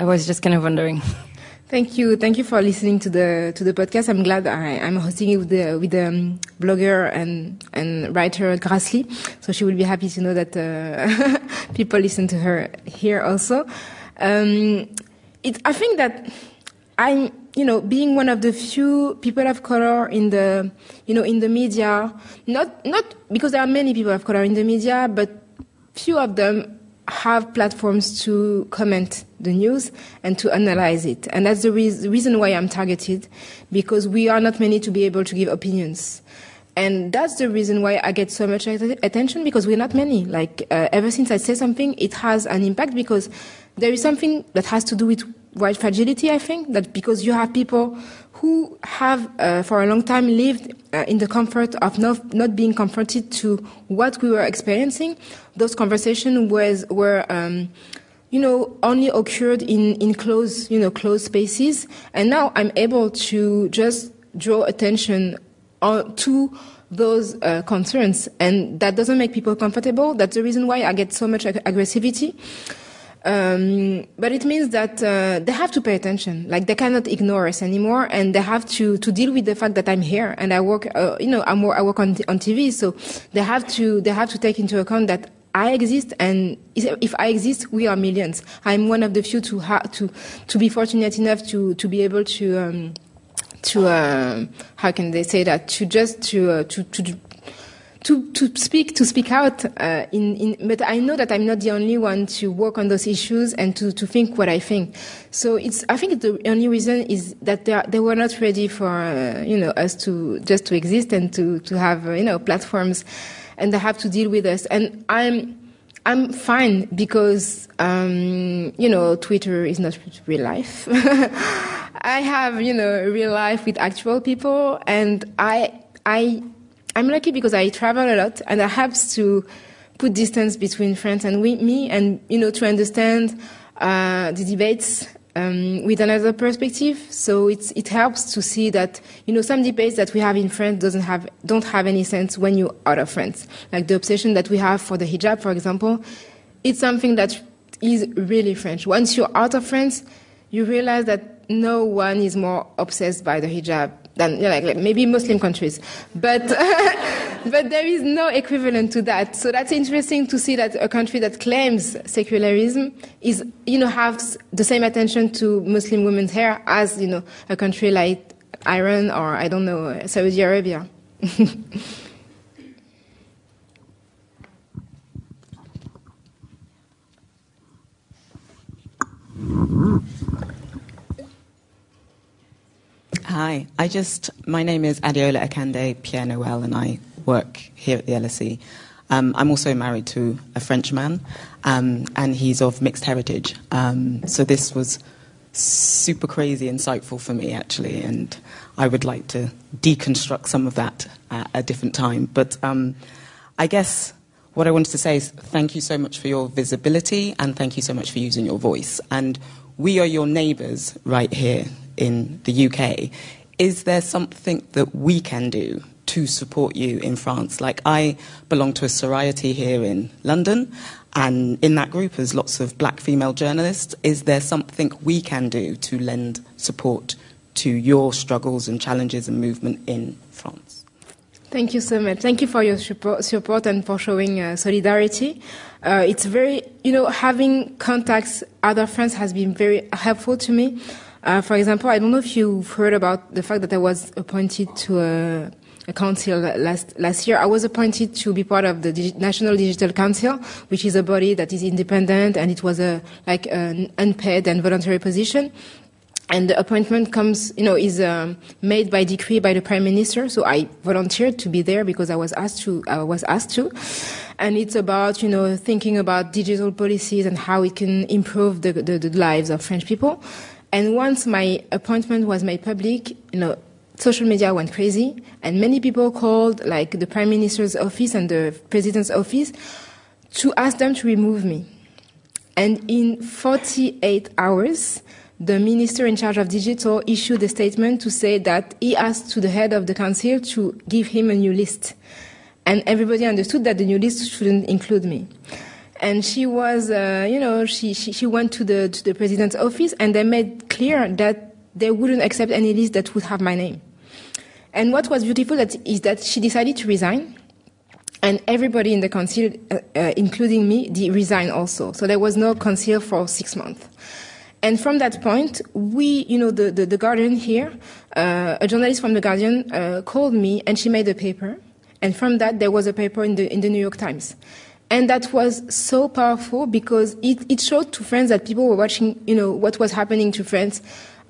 I was just kind of wondering. Thank you, thank you for listening to the to the podcast. I'm glad I, I'm hosting it with the with the um, blogger and and writer Grace Ly, so she will be happy to know that uh, people listen to her here also. Um, it, I think that I'm, you know, being one of the few people of color in the, you know, in the media. Not not because there are many people of color in the media, but few of them have platforms to comment the news and to analyze it. And that's the re- reason why I'm targeted, because we are not many to be able to give opinions. And that's the reason why I get so much attention, because we're not many. Like, uh, ever since I say something, it has an impact because there is something that has to do with white fragility, I think, that because you have people who have uh, for a long time lived uh, in the comfort of not, not being confronted to what we were experiencing. Those conversations was, were, um, you know, only occurred in, in close, you know, closed spaces. And now I'm able to just draw attention on, to those uh, concerns. And that doesn't make people comfortable. That's the reason why I get so much ag- aggressivity. Um, but it means that uh, they have to pay attention. Like they cannot ignore us anymore, and they have to to deal with the fact that I'm here and I work. Uh, you know, I'm, I work on on TV, so they have to they have to take into account that I exist, and if I exist, we are millions. I'm one of the few to ha- to to be fortunate enough to to be able to. Um, to uh, how can they say that to just to uh, to to to, to speak to speak out uh, in, in, but I know that I'm not the only one to work on those issues and to, to think what I think. So it's I think the only reason is that they, are, they were not ready for uh, you know us to just to exist and to to have uh, you know platforms, and they have to deal with us. And I'm I'm fine because um, you know Twitter is not real life. I have you know real life with actual people, and I I I'm lucky because I travel a lot and I have to put distance between friends and we, me and, you know, to understand uh, the debates um, with another perspective. So it's, it helps to see that, you know, some debates that we have in France doesn't have, don't have any sense when you're out of France. Like the obsession that we have for the hijab, for example, it's something that is really French. Once you're out of France, you realize that no one is more obsessed by the hijab than you know, like, maybe Muslim countries, but but there is no equivalent to that. So that's interesting to see that a country that claims secularism is you know has the same attention to Muslim women's hair as you know a country like Iran or I don't know Saudi Arabia. Mm-hmm. Hi, I just, my name is Adiola Akande Pierre Noel, and I work here at the LSE. Um, I'm also married to a Frenchman, um, and he's of mixed heritage. Um, so this was super crazy insightful for me, actually, and I would like to deconstruct some of that at a different time. But um, I guess what I wanted to say is thank you so much for your visibility, and thank you so much for using your voice. And we are your neighbours right here in the UK. Is there something that we can do to support you in France? Like, I belong to a sorority here in London, and in that group, there's lots of black female journalists. Is there something we can do to lend support to your struggles and challenges and movement in France? Thank you so much. Thank you for your support, and for showing uh, solidarity. Uh, it's very, you know, having contacts, other friends has been very helpful to me. Uh, for example, I don't know if you've heard about the fact that I was appointed to a, a council last last year. I was appointed to be part of the Digi- National Digital Council, which is a body that is independent, and it was a like an unpaid and voluntary position and the appointment comes, you know, is um, made by decree by the prime minister. So I volunteered to be there because I was asked to. I was asked to, and it's about you know thinking about digital policies and how it can improve the, the, the lives of French people. And once my appointment was made public, you know, social media went crazy, and many people called like the prime minister's office and the president's office to ask them to remove me. And in 48 hours, the minister in charge of digital issued a statement to say that he asked to the head of the council to give him a new list. And everybody understood that the new list shouldn't include me. And she was, uh, you know, she, she, she went to the, to the president's office and they made clear that they wouldn't accept any list that would have my name. And what was beautiful that, is that she decided to resign and everybody in the council, uh, uh, including me, resigned also. So there was no council for six months. And from that point, we, you know, the, the, the Guardian here, uh, a journalist from the Guardian uh, called me and she made a paper. And from that, there was a paper in the, in the New York Times. And that was so powerful because it, it showed to friends that people were watching, you know, what was happening to France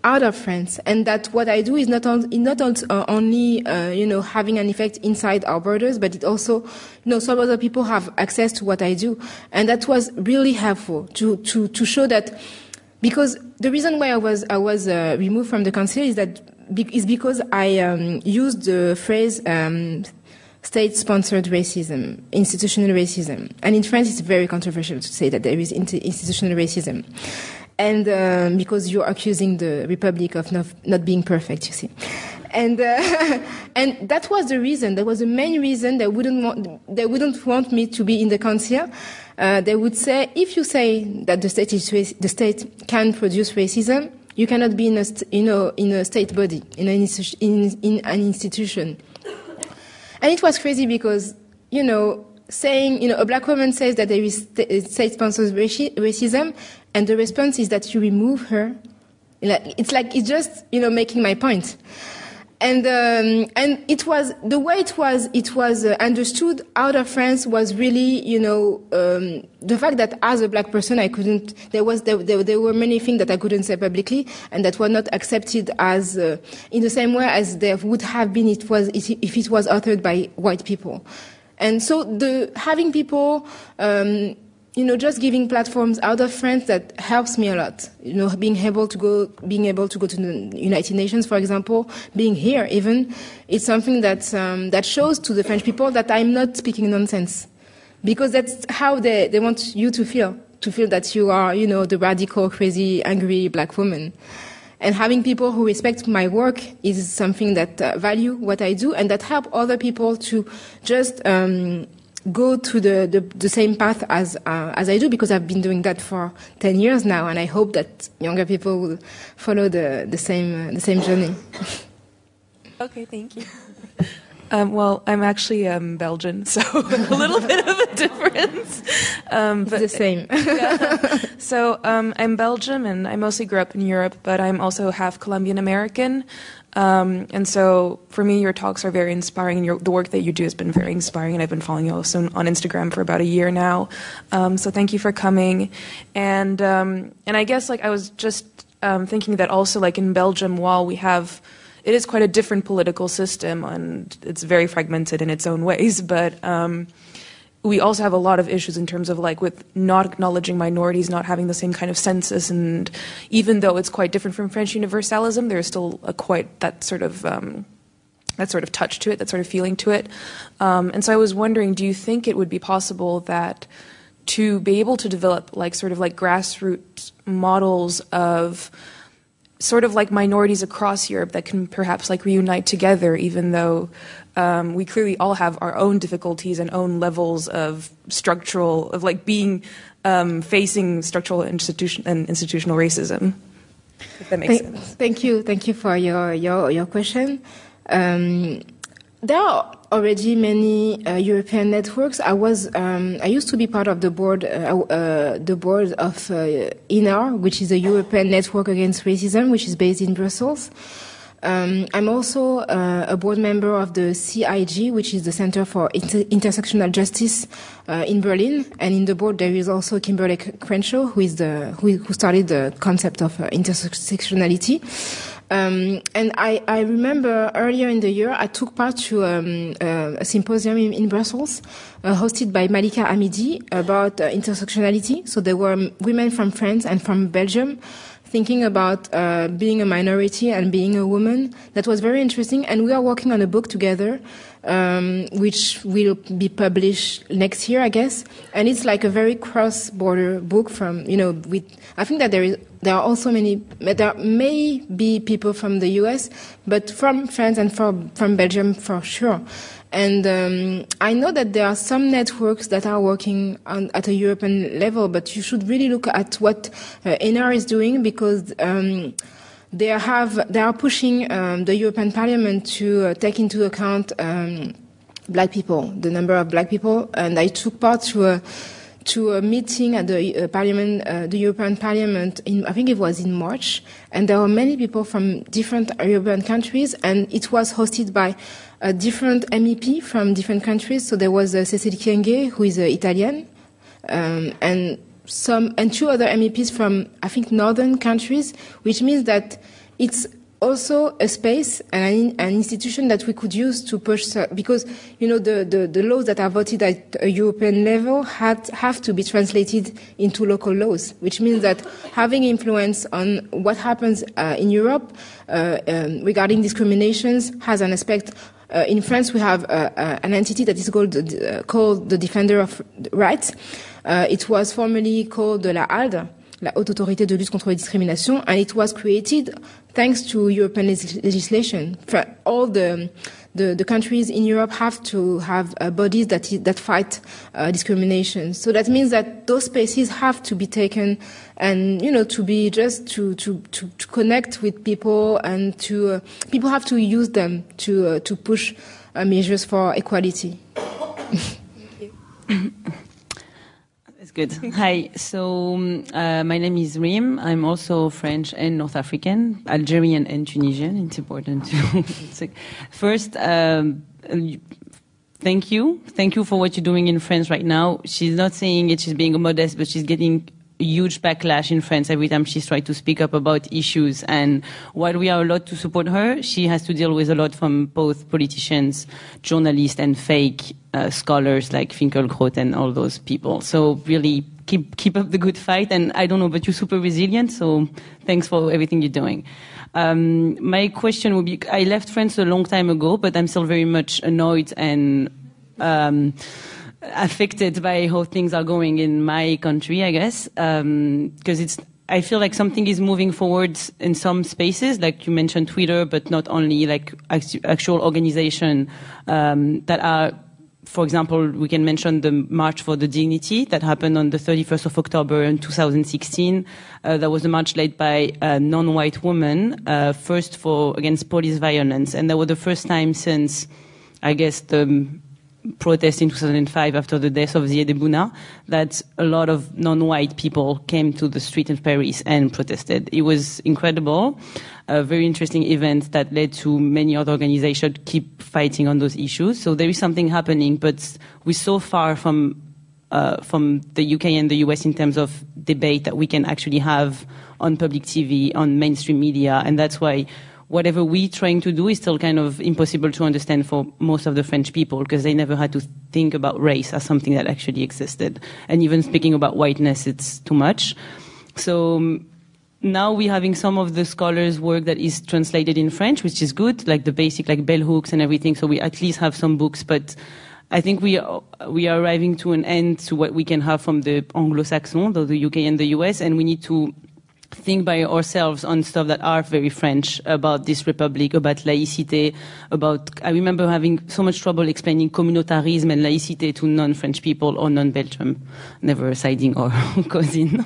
out of France, and that what I do is not, on, not on, uh, only uh, you know having an effect inside our borders, but it also you know some other people have access to what I do, and that was really helpful to to to show that because the reason why I was I was uh, removed from the council is that be- is because I um, used the phrase um, state-sponsored racism, institutional racism, and in France it's very controversial to say that there is institutional racism, and um, because you're accusing the republic of not, not being perfect, you see. And uh, and that was the reason. That was the main reason they wouldn't want they wouldn't want me to be in the council uh, they would say if you say that the state, is, the state can produce racism, you cannot be in a, you know, in a state body, in an, in, in an institution. And it was crazy because, you know, saying, you know, a black woman says that there is state-sponsored racism, and the response is that you remove her. It's like, it's just, you know, making my point and um, and it was the way it was it was uh, understood out of France was really you know um, the fact that as a black person I couldn't there was there, there, there, were many things that I couldn't say publicly and that were not accepted as uh, in the same way as there would have been it was if it was authored by white people. And so the having people um, you know, just giving platforms out of France that helps me a lot. You know, being able to go, being able to go to the United Nations, for example, being here even, it's something that um, that shows to the French people that I'm not speaking nonsense, because that's how they they want you to feel, to feel that you are, you know, the radical, crazy, angry black woman. And having people who respect my work is something that uh, value what I do and that help other people to just um, go to the, the, the same path as, uh, as I do because I've been doing that for 10 years now and I hope that younger people will follow the, the, same, uh, the same journey. Okay, thank you. Um, well, I'm actually um, Belgian, so a little bit of a difference. Um, but it's the same. yeah. So um, I'm Belgian, and I mostly grew up in Europe, but I'm also half Colombian American. Um, and so for me, your talks are very inspiring, and your, the work that you do has been very inspiring. And I've been following you also on Instagram for about a year now. Um, so thank you for coming. And um, and I guess like I was just um, thinking that also like in Belgium, while we have it is quite a different political system, and it's very fragmented in its own ways, but um, we also have a lot of issues in terms of like with not acknowledging minorities, not having the same kind of census, and even though it's quite different from French universalism, there's still a quite that sort of um, that sort of touch to it, that sort of feeling to it. Um, and so I was wondering, do you think it would be possible that to be able to develop like sort of like grassroots models of sort of like minorities across Europe that can perhaps like reunite together, even though um, we clearly all have our own difficulties and own levels of structural, of like being um, facing structural institution and institutional racism. If that makes thank, sense. Thank you, thank you for your your your question. Um, there are already many uh, European networks. I was, um, I used to be part of the board, uh, uh, the board of uh, ENAR, which is a European network against racism, which is based in Brussels. Um, I'm also uh, a board member of the CIJ, which is the Center for Inter- Intersectional Justice uh, in Berlin. And in the board, there is also Kimberlé Crenshaw, who is the who, who started the concept of intersectionality. Um, and I, I, remember earlier in the year, I took part to um, uh, a symposium in, in Brussels, uh, hosted by Malika Hamidi about uh, intersectionality. So there were women from France and from Belgium thinking about uh, being a minority and being a woman. That was very interesting. And we are working on a book together, um, which will be published next year, I guess. And it's like a very cross-border book from, you know, with, I think that there is, there are also many, there may be people from the US, but from France and from, from Belgium for sure. And um, I know that there are some networks that are working on, at a European level, but you should really look at what uh, ENAR is doing because um, they have they are pushing um, the European Parliament to uh, take into account um, black people, the number of black people, and I took part to a to a meeting at the uh, Parliament, uh, the European Parliament. In, I think it was in March, and there were many people from different European countries, and it was hosted by a different MEP from different countries. So there was uh, Cécile Kyenge, who is uh, Italian, um, and some and two other MEPs from I think northern countries, which means that it's also a space and an, institution that we could use to push because you know the, the, the, laws that are voted at a European level had, have to be translated into local laws, which means that having influence on what happens uh, in Europe uh, um, regarding discriminations has an aspect uh, in France, we have uh, uh, an entity that is called, uh, called the Defender of Rights. Uh, it was formerly called la HALDE, la Haute Autorité de Lutte contre les Discriminations, and it was created thanks to European legislation. For all the the, the countries in Europe have to have uh, bodies that, that fight uh, discrimination. So that means that those spaces have to be taken and, you know, to be just to, to, to, to connect with people and to, uh, people have to use them to, uh, to push uh, measures for equality. good. Hi. So um, uh, my name is Rim. I'm also French and North African, Algerian and Tunisian. It's important to. First, um, thank you. Thank you for what you're doing in France right now. She's not saying it. She's being modest, but she's getting huge backlash in France every time she's tried to speak up about issues. And while we are allowed to support her, she has to deal with a lot from both politicians, journalists, and fake uh, scholars like Finkielkraut and all those people. So really keep keep up the good fight. And I don't know, but you're super resilient. So thanks for everything you're doing. Um, my question would be: I left France a long time ago, but I'm still very much annoyed and. Um, affected by how things are going in my country, I guess, because um, it's. I feel like something is moving forward in some spaces, like you mentioned Twitter, but not only like actual organization um, that are for example, we can mention the March for the Dignity that happened on the 31st of October in 2016. Uh, that was a march led by a non-white woman, uh, first for against police violence, and that was the first time since, I guess, the protest in 2005 after the death of Zyed Bouna that a lot of non-white people came to the street in Paris and protested. It was incredible, a very interesting event that led to many other organizations keep fighting on those issues. So there is something happening, but we're so far from uh, from the UK and the US in terms of debate that we can actually have on public TV, on mainstream media, and that's why whatever we're trying to do is still kind of impossible to understand for most of the French people because they never had to think about race as something that actually existed. And even speaking about whiteness, it's too much. So um, now we're having some of the scholars' work that is translated in French, which is good, like the basic, like bell hooks and everything. So we at least have some books, but I think we are, we are arriving to an end to what we can have from the Anglo-Saxon, the UK and the US, and we need to think by ourselves on stuff that are very French about this republic, about laïcité, about, I remember having so much trouble explaining communautarism and laïcité to non-French people or non-Belgium, never siding or cousin.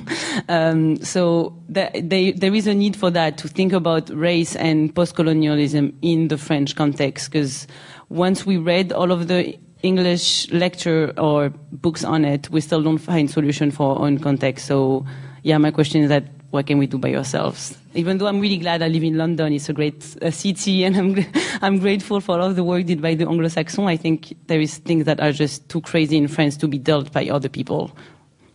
Um, so they, there is a need for that to think about race and post-colonialism in the French context because once we read all of the English lecture or books on it, we still don't find solution for our own context. So yeah, my question is that what can we do by ourselves? Even though I'm really glad I live in London, it's a great city, and I'm I'm grateful for all the work did by the Anglo-Saxon. I think there is things that are just too crazy in France to be dealt by other people.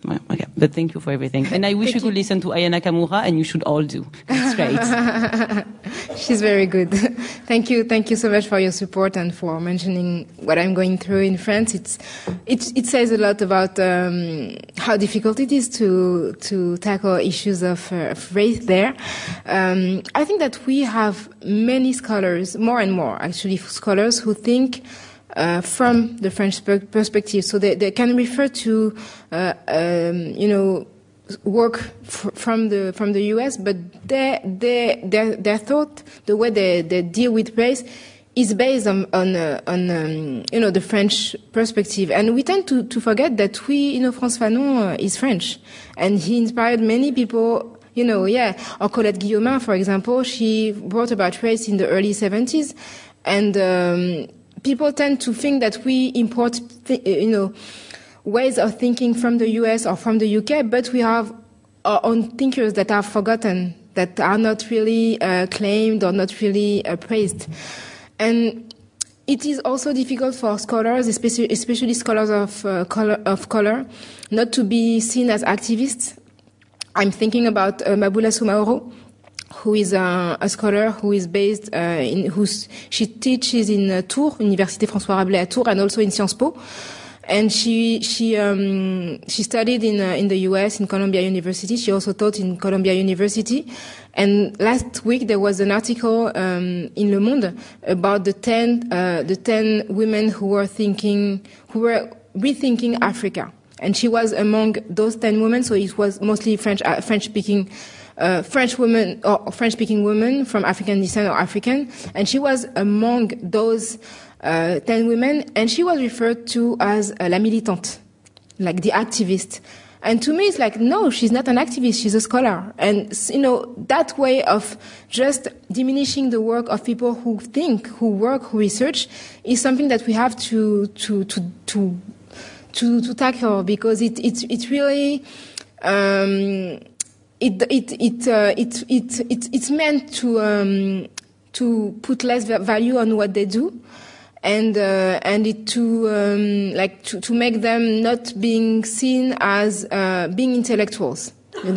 Okay. But thank you for everything. And I wish you could listen to Aya Nakamura, and you should all do. It's great. She's very good. thank you. Thank you so much for your support and for mentioning what I'm going through in France. It's, it, it says a lot about um, how difficult it is to, to tackle issues of, uh, of race there. Um, I think that we have many scholars, more and more actually, scholars who think uh, from the French per- perspective. So they, they can refer to, uh, um, you know, work from the from the U.S., but their their their, their thought, the way they, they deal with race, is based on on, uh, on um, you know the French perspective, and we tend to, to forget that we, you know, Frantz Fanon uh, is French, and he inspired many people. You know, yeah, or Colette Guillaumin, for example, she wrote about race in the early 70s, and um, people tend to think that we import, th- you know, ways of thinking from the US or from the UK, but we have our own thinkers that are forgotten, that are not really uh, claimed or not really uh, praised. And it is also difficult for scholars, especially, especially scholars of, uh, color, of color, not to be seen as activists. I'm thinking about uh, Maboula Soumahoro, who is a, a, scholar who is based uh, in who's she teaches in uh, Tours, Université François Rabelais at Tours, and also in Sciences Po. And she she um, she studied in uh, in the U.S. in Columbia University. She also taught in Columbia University. And last week there was an article um, in Le Monde about the ten uh, the ten women who were thinking who were rethinking Africa. And she was among those ten women. So it was mostly French uh, French speaking uh, French woman or French speaking woman from African descent or African, and she was among those uh, 10 women, and she was referred to as uh, la militante, like the activist. And to me, it's like, no, she's not an activist, she's a scholar. And, you know, that way of just diminishing the work of people who think, who work, who research is something that we have to, to, to, to, to, to tackle because it, it, it really, um, it it it, uh, it it it it's meant to um, to put less value on what they do, and uh, and it to um, like to, to make them not being seen as uh, being intellectuals,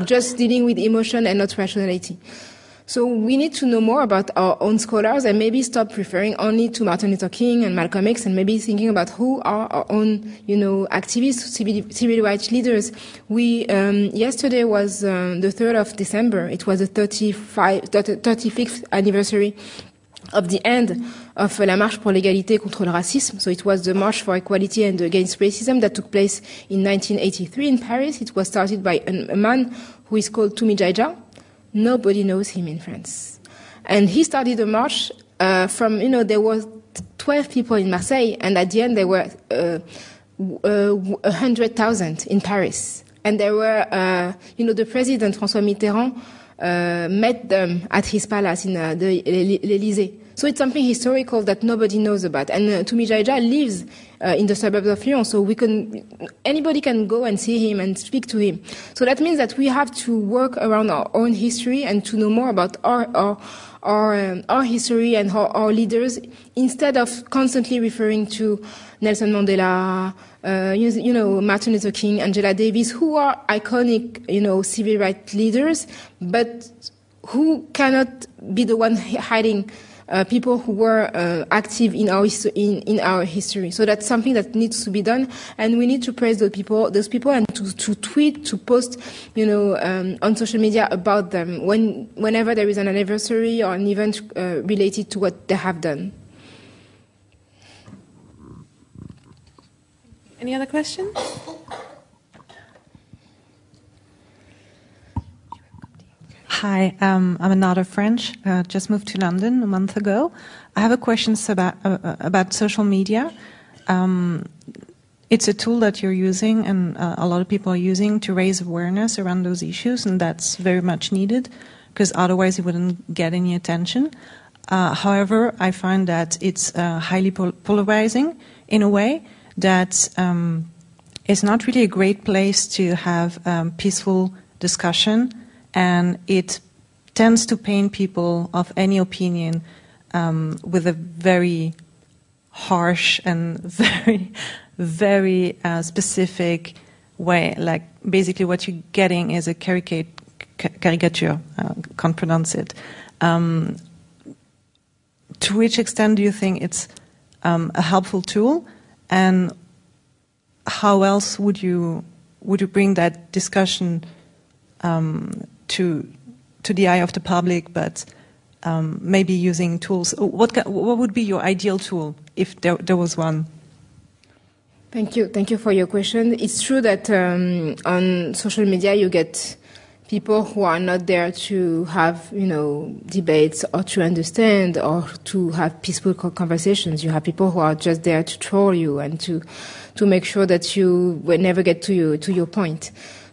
just dealing with emotion and not rationality. So we need to know more about our own scholars and maybe stop referring only to Martin Luther King and Malcolm X and maybe thinking about who are our own, you know, activists, civil, civil rights leaders. We, um, yesterday was um, the 3rd of December. It was the 35, 35th anniversary of the end of La Marche pour l'égalité contre le racisme. So it was the March for Equality and Against Racism that took place in 1983 in Paris. It was started by a, man who is called Toumi Djaidja Nobody knows him in France. And he started a march uh, from, you know, there were 12 people in Marseille, and at the end there were uh, uh, 100,000 in Paris. And there were, uh, you know, the president, François Mitterrand, uh, met them at his palace in uh, the l'Élysée. So it's something historical that nobody knows about. And uh, Toumi Djaidja lives uh, in the suburbs of Lyon, so we can, anybody can go and see him and speak to him. So that means that we have to work around our own history and to know more about our, our, our, um, our history and our, our, leaders instead of constantly referring to Nelson Mandela, uh, you, you, know, Martin Luther King, Angela Davis, who are iconic, you know, civil rights leaders, but who cannot be the one hiding uh, people who were uh, active in our in, in our history. So that's something that needs to be done, and we need to praise those people, those people, and to, to tweet, to post, you know, um, on social media about them when whenever there is an anniversary or an event uh, related to what they have done. Any other questions? Hi, um, I'm another French. Uh, just moved to London a month ago. I have a question about uh, uh, about social media. Um, it's a tool that you're using, and uh, a lot of people are using to raise awareness around those issues, and that's very much needed because otherwise it wouldn't get any attention. Uh, however, I find that it's uh, highly pol- polarizing in a way that um, it's not really a great place to have um, peaceful discussion and it tends to paint people of any opinion um, with a very harsh and very, very uh, specific way. Like basically, what you're getting is a caricature. uh, can't pronounce it. Um, to which extent do you think it's um, a helpful tool, and how else would you would you bring that discussion um, to to the eye of the public, but um, maybe using tools. What what would be your ideal tool if there, there was one? Thank you. Thank you for your question. It's true that um, on social media you get people who are not there to have, you know, debates or to understand or to have peaceful conversations. You have people who are just there to troll you and to to make sure that you will never get to you to your point.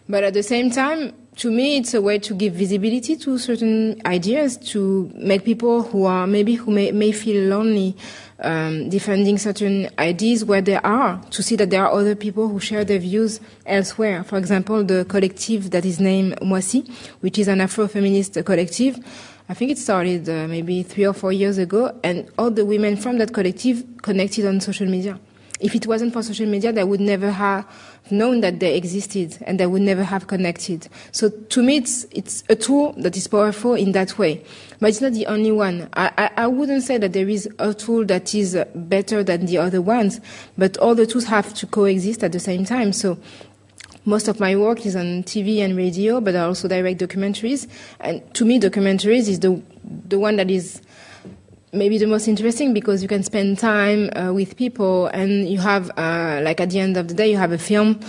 But at the same time, to me, it's a way to give visibility to certain ideas, to make people who are maybe who may, may feel lonely um, defending certain ideas where they are, to see that there are other people who share their views elsewhere. For example, the collective that is named Mwasi, which is an Afro-feminist collective. I think it started uh, maybe three or four years ago, and all the women from that collective connected on social media. If it wasn't for social media, they would never have known that they existed and they would never have connected. So to me, it's, it's a tool that is powerful in that way. But it's not the only one. I, I, I wouldn't say that there is a tool that is better than the other ones, but all the tools have to coexist at the same time. So most of my work is on TV and radio, but I also direct documentaries. And to me, documentaries is the, the one that is maybe the most interesting because you can spend time uh, with people and you have uh, like at the end of the day you have a film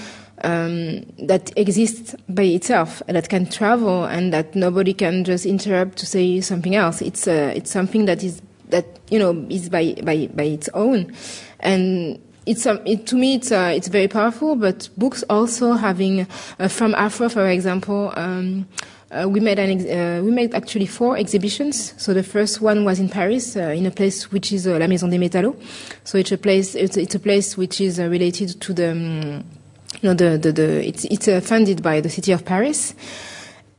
um, that exists by itself that can travel and that nobody can just interrupt to say something else. It's uh, it's something that is that you know is by by by its own. And it's um, it, to me it's uh, it's very powerful but books also having uh, from afro for example um, uh, we made an ex- uh, we made actually four exhibitions. So the first one was in Paris, uh, in a place which is uh, La Maison des Métallos. So it's a place it's, it's a place which is uh, related to the um, you know the the, the it's it's uh, funded by the city of Paris,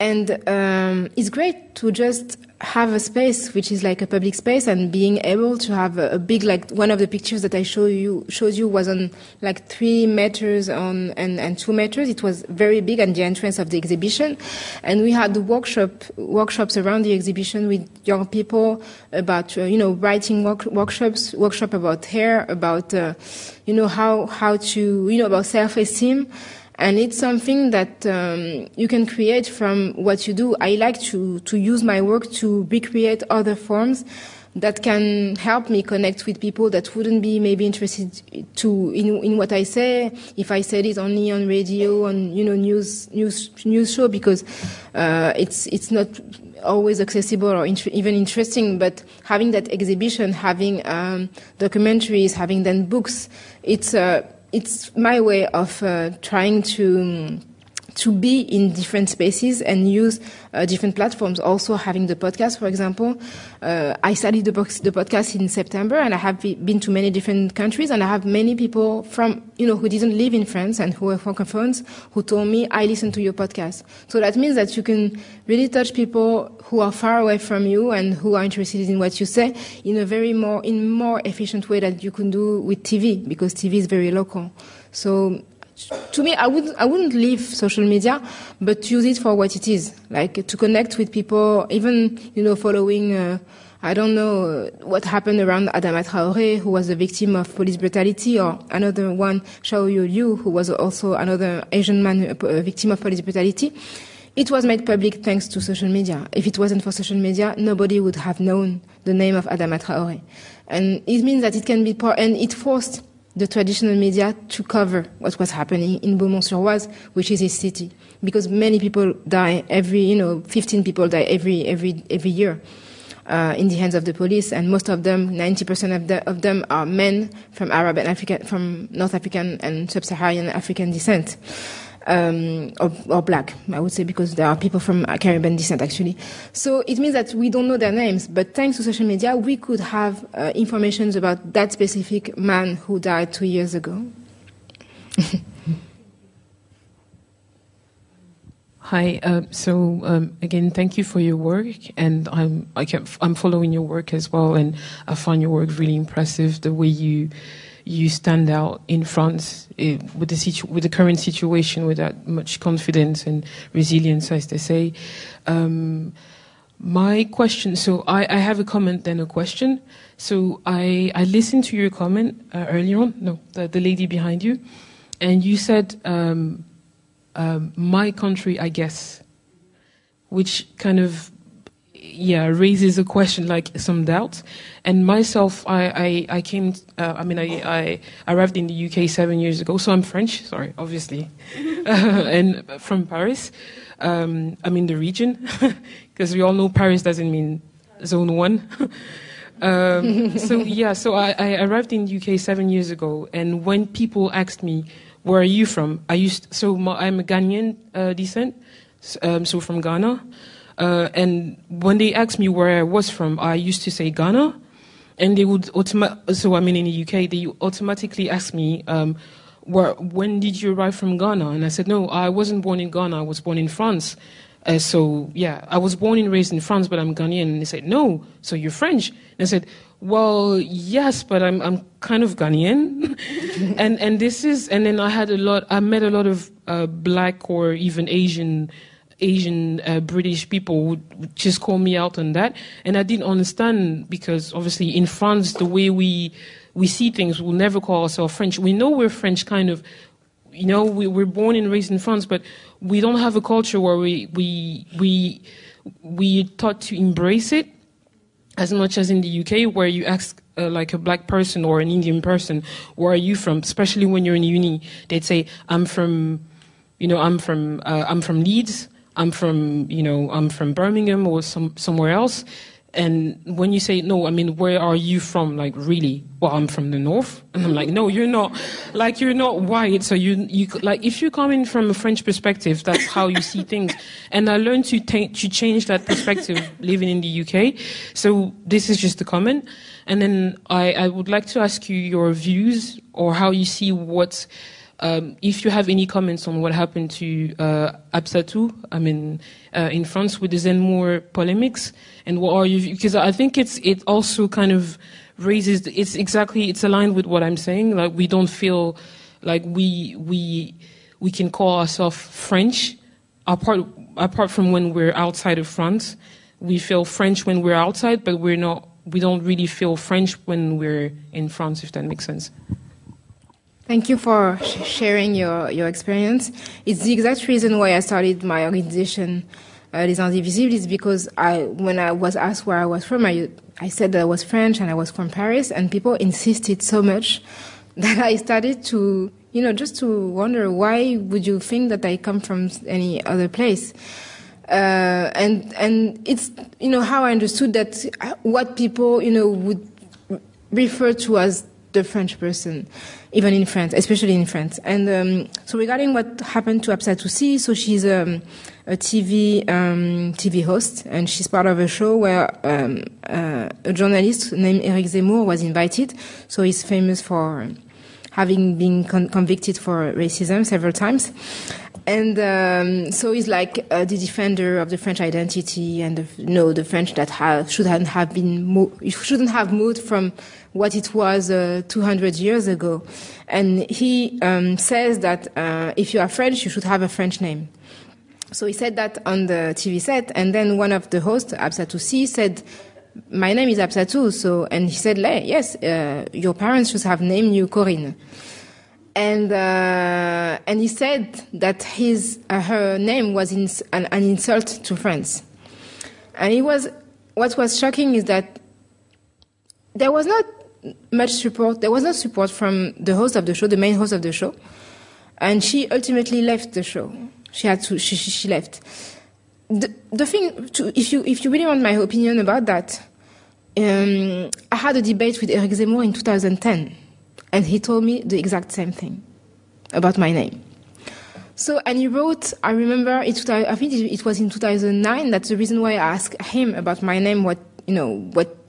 and um, it's great to just have a space which is like a public space and being able to have a, a, big like one of the pictures that I show you showed you was on like three meters on and, and two meters. It was very big and the entrance of the exhibition, and we had workshop workshops around the exhibition with young people about uh, you know writing work, workshops workshop about hair about uh, you know how how to you know about self esteem and it's something that um, you can create from what you do. I like to to use my work to recreate other forms that can help me connect with people that wouldn't be maybe interested to in, in what I say if I said it only on radio on you know news news news show because uh, it's it's not always accessible or int- even interesting but having that exhibition having um, documentaries having then books it's uh, it's my way of uh, trying to to be in different spaces and use uh, different platforms. Also, having the podcast, for example, uh, I started the, the, podcast in September, and I have been to many different countries, and I have many people from you know who didn't live in France and who are francophones who told me I listen to your podcast. So that means that you can really touch people who are far away from you and who are interested in what you say in a very more in more efficient way that you can do with TV because TV is very local. So to me, I wouldn't, I wouldn't leave social media, but use it for what it is, like to connect with people, even, you know, following, uh, I don't know uh, what happened around Adama Traoré, who was a victim of police brutality, or another one, Shao Yu, who was also another Asian man, a uh, victim of police brutality. It was made public thanks to social media. If it wasn't for social media, nobody would have known the name of Adama Traoré. And it means that it can be, and it forced the traditional media to cover what was happening in Beaumont-sur-Oise, which is his city, because many people die every, you know, 15 people die every every every year. Uh, in the hands of the police, and most of them, 90% of, the, of them, are men from Arab and African, from North African and Sub-Saharan African descent um, or, or, black, I would say, because there are people from Caribbean descent actually. So it means that we don't know their names, but thanks to social media, we could have uh, information about that specific man who died two years ago. Hi. Uh, so um, again, thank you for your work, and I'm I am following your work as well, and I find your work really impressive. The way you you stand out in France uh, with the situ- with the current situation with that much confidence and resilience, as they say. Um, my question. So I, I, have a comment then a question. So I I listened to your comment uh, earlier on. No, the, the, lady behind you, and you said um, um my country, I guess, which kind of yeah raises a question like some doubt and myself i i, I came uh, i mean I, I arrived in the uk seven years ago. So i'm french sorry obviously. Uh, and from paris um, i mean the region because we all know paris doesn't mean zone one. Um, so yeah so I, I arrived in the uk seven years ago. And when people asked me where are you from? I used so my, i'm a ghanaian uh, descent um, so from ghana uh, and when they asked me where I was from, I used to say Ghana. And they would automatically, so I mean in the UK, they automatically ask me, um, where, when did you arrive from Ghana? And I said, no, I wasn't born in Ghana, I was born in France. Uh, so yeah, I was born and raised in France, but I'm Ghanaian. And they said, no, so you're French. And I said, well, yes, but I'm I'm kind of Ghanaian, and and this is and then I had a lot. I met a lot of uh, black or even Asian Asian uh, British people would just call me out on that, and I didn't understand because obviously in France the way we we see things, we'll never call ourselves French. We know we're French, kind of. You know, we, we're born and raised in France, but we don't have a culture where we we we we taught to embrace it as much as in the UK, where you ask uh, like a black person or an Indian person, where are you from? Especially when you're in uni, they'd say, "I'm from." You know, I'm from uh, I'm from Leeds. I'm from, you know, I'm from Birmingham or some somewhere else. And when you say no, I mean, where are you from? Like, really? Well, I'm from the north. And I'm like, no, you're not. Like, you're not white. So you, you, like, if you're coming from a French perspective, that's how you see things. And I learned to, ta- to change that perspective living in the UK. So this is just a comment. And then I, I would like to ask you your views or how you see what's, um, if you have any comments on what happened to uh, Hapsatou, I mean, uh, in France with the more polemics, and what are you? Because I think it's it also kind of raises. It's exactly it's aligned with what I'm saying. Like we don't feel like we we we can call ourselves French apart apart from when we're outside of France. We feel French when we're outside, but we're not. We don't really feel French when we're in France, if that makes sense. Thank you for sh- sharing your, your experience. It's the exact reason why I started my organization, uh, Les Indivisibles, is because I, when I was asked where I was from, I, I said that I was French and I was from Paris, and people insisted so much that I started to, you know, just to wonder why would you think that I come from any other place? Uh, and and it's you know how I understood that uh, what people you know would refer to as the French person, even in France, especially in France. And um, so regarding what happened to Hapsatou Sy, so she's um, a TV um, TV host, and she's part of a show where um, uh, a journalist named Eric Zemmour was invited. So he's famous for having been con- convicted for racism several times. And um, so he's like uh, the defender of the French identity and the, no, the French that have, shouldn't have been mo- shouldn't have moved from what it was uh, 200 years ago. And he um, says that uh, if you are French, you should have a French name. So he said that on the TV set, and then one of the hosts, Hapsatou Sy, said, "My name is Hapsatou." So, and he said, "Yes, uh, your parents should have named you Corinne." And uh, and he said that his uh, her name was ins- an, an insult to France. And it was what was shocking is that there was not much support. There was no support from the host of the show, the main host of the show, and she ultimately left the show. She had to. She, she, she left. The, the thing, to, if you if you really want my opinion about that, um, I had a debate with Eric Zemmour in 2010, and he told me the exact same thing about my name. So, and he wrote, I remember, it, I think it was in 2009, that's the reason why I asked him about my name, what, you know, what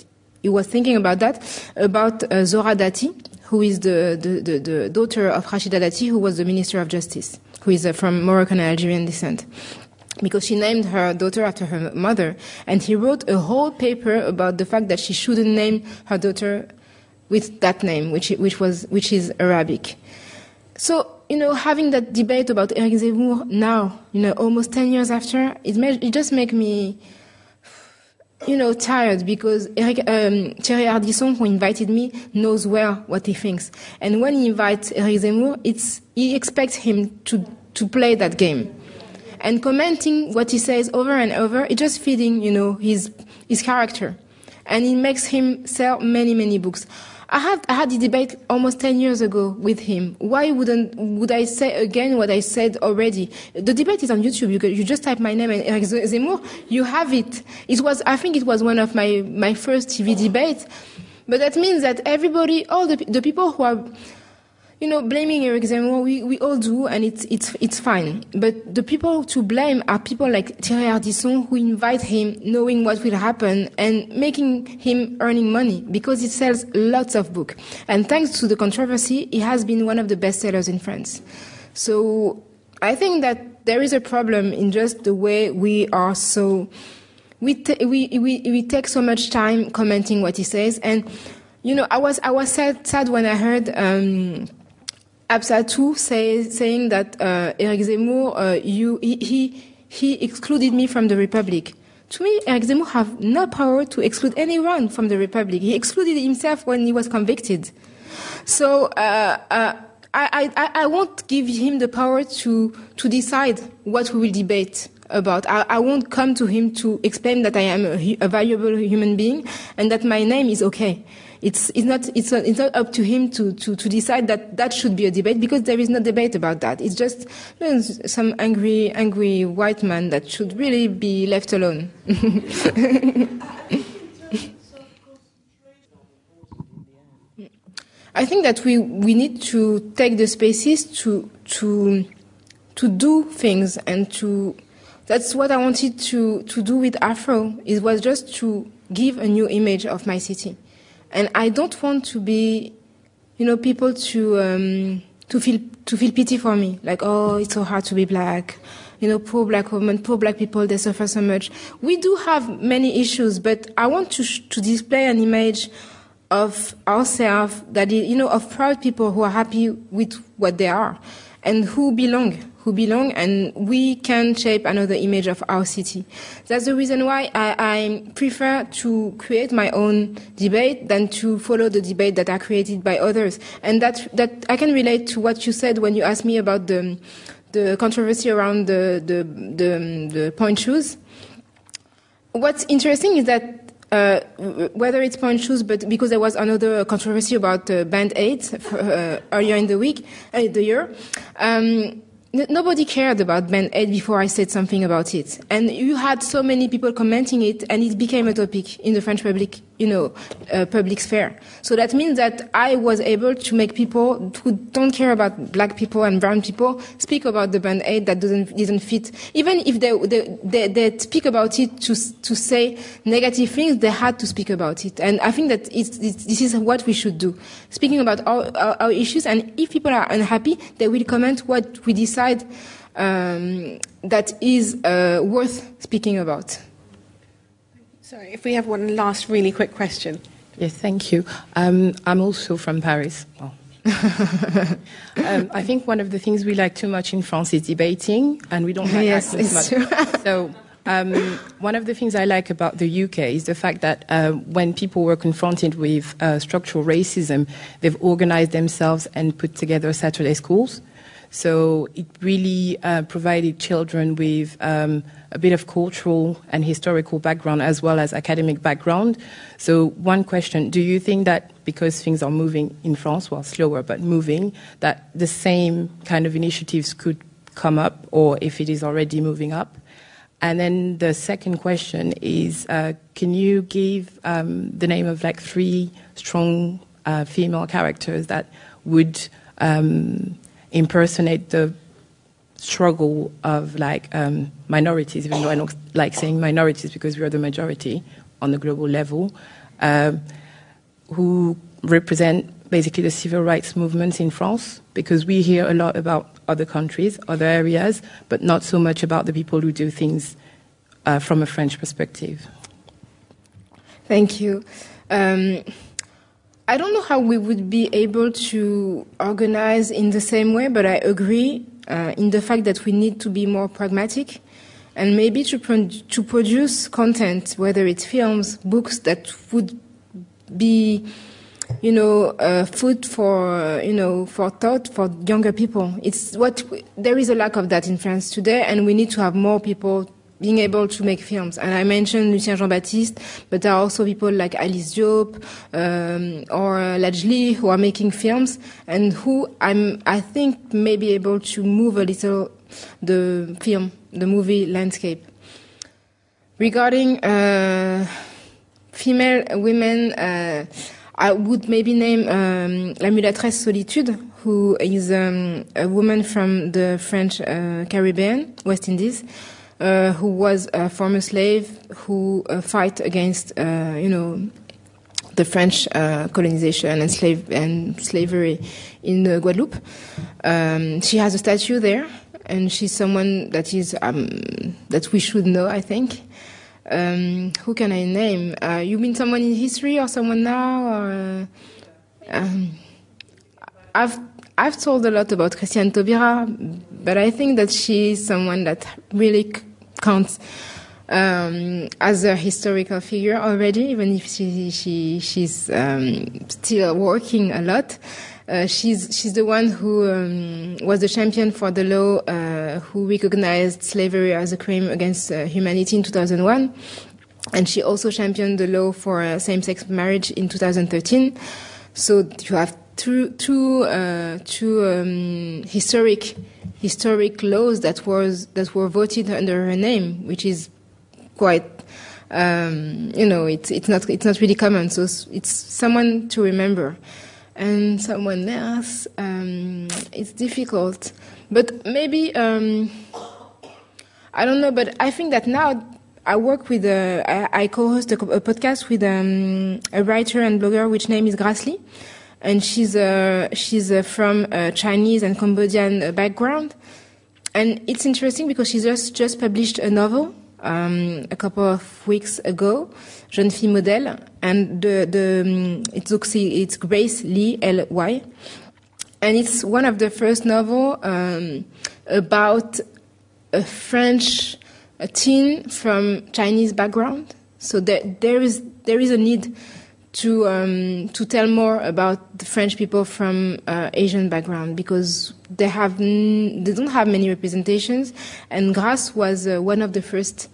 he was thinking about that, about uh, Zohra Dati, who is the, the, the, the, daughter of Rachida Dati, who was the Minister of Justice, who is uh, from Moroccan and Algerian descent. Because she named her daughter after her mother, and he wrote a whole paper about the fact that she shouldn't name her daughter with that name, which, which, was, which is Arabic. So, you know, having that debate about Eric Zemmour now, you know, almost 10 years after, it, it just makes me, you know, tired because Eric, um, Thierry Ardisson, who invited me, knows well what he thinks. And when he invites Eric Zemmour, it's, he expects him to, to play that game. And commenting what he says over and over, it's just feeding, you know, his, his character. And it makes him sell many, many books. I had I had a debate almost ten years ago with him. Why wouldn't would I say again what I said already? The debate is on YouTube. You, can, you just type my name and Eric Zemmour, you have it. It was I think it was one of my my first TV debates. But that means that everybody, all the the people who are you know, blaming Eric Zemmour, we, we all do, and it's, it's, it's fine. But the people to blame are people like Thierry Ardisson who invite him knowing what will happen and making him earning money because he sells lots of books. And thanks to the controversy, he has been one of the best sellers in France. So I think that there is a problem in just the way we are so, we, t- we, we, we take so much time commenting what he says. And, you know, I was, I was sad, sad when I heard, um, Hapsatou say, saying that uh, Eric Zemmour, uh, you, he, he, excluded me from the Republic. To me, Eric Zemmour have no power to exclude anyone from the Republic. He excluded himself when he was convicted. So uh, uh, I, I, I won't give him the power to, to decide what we will debate about. I, I won't come to him to explain that I am a, a valuable human being and that my name is okay it's, it's, not, it's, it's not up to him to, to, to decide that that should be a debate because there is no debate about that. It's just you know, some angry, angry white man that should really be left alone. I think that we, we need to take the spaces to, to, to do things and to, that's what I wanted to, to do with Afro. It was just to give a new image of my city. And I don't want to be, you know, people to um, to feel to feel pity for me, like oh, it's so hard to be black. You know, poor black women, poor black people, they suffer so much. We do have many issues, but I want to sh- to display an image of ourselves that is, you know, of proud people who are happy with what they are and who belong who belong, and we can shape another image of our city. That's the reason why I, I, prefer to create my own debate than to follow the debate that are created by others. And that, that I can relate to what you said when you asked me about the, the controversy around the, the, the, the pointe shoes. What's interesting is that uh, whether it's pointe shoes, but because there was another controversy about uh, band aids uh, earlier in the week, uh, the year. Um, nobody cared about Band Aid before I said something about it. And you had so many people commenting it, and it became a topic in the French public, you know, uh, public sphere. So that means that I was able to make people who don't care about black people and brown people speak about the Band Aid that doesn't, doesn't fit. Even if they, they, they, they speak about it to, to say negative things, they had to speak about it. And I think that it's, it's, this is what we should do. Speaking about our, our, our issues, and if people are unhappy, they will comment what we decide um, that is uh, worth speaking about. Sorry, if we have one last really quick question. Yes, thank you. Um, I'm also from Paris. Well, um, I think one of the things we like too much in France is debating, and we don't like yes, acting much. so. Um, one of the things I like about the UK is the fact that uh, when people were confronted with uh, structural racism, they've organized themselves and put together Saturday schools. So it really uh, provided children with um, a bit of cultural and historical background as well as academic background. So one question, do you think that because things are moving in France, well, slower, but moving, that the same kind of initiatives could come up, or if it is already moving up. And then the second question is, uh, can you give um, the name of like three strong uh, female characters that would um, impersonate the struggle of like um, minorities, even though I don't like saying minorities because we are the majority on the global level, uh, who represent basically the civil rights movements in France, because we hear a lot about other countries, other areas, but not so much about the people who do things uh, from a French perspective. Thank you. Um, I don't know how we would be able to organize in the same way, but I agree uh, in the fact that we need to be more pragmatic and maybe to, pro- to produce content, whether it's films, books that would be, you know, uh, food for, you know, for thought for younger people. It's what we, there is a lack of that in France today, and we need to have more people being able to make films. And I mentioned Lucien Jean-Baptiste, but there are also people like Alice Diop um, or Ladj Ly who are making films and who I'm, I think may be able to move a little the film, the movie landscape. Regarding uh, female women, uh, I would maybe name um, La Mulâtresse Solitude, who is um, a woman from the French uh, Caribbean, West Indies, uh, who was a former slave who uh, fight against, uh, you know, the French uh, colonization and slave and slavery in uh, Guadeloupe. Um, she has a statue there, and she's someone that is um, that we should know, I think. Um, who can I name? You mean someone in history or someone now? Or, um, I've I've told a lot about Christiane Taubira, but I think that she's someone that really counts um, as a historical figure already, even if she, she she's um, still working a lot. Uh, she's she's the one who um, was the champion for the law uh, who recognized slavery as a crime against uh, humanity in 2001, and she also championed the law for uh, same-sex marriage in 2013. So you have two two uh, two um, historic historic laws that was that were voted under her name, which is quite um, you know it's it's not it's not really common. So it's someone to remember, and someone else. Um, it's difficult, but maybe um, I don't know. But I think that now. I work with a, I, I co-host a, a podcast with um, a writer and blogger which name is Grace Ly, and she's uh, she's uh, from a Chinese and Cambodian uh, background, and it's interesting because she just just published a novel um, a couple of weeks ago, Jeune fille modèle, and the the um, it's it's Grace Ly L Y, and it's one of the first novel um, about a French a teen from Chinese background. So there there is there is a need to um, to tell more about the French people from uh, Asian background because they have they don't have many representations, and Grace was uh, one of the first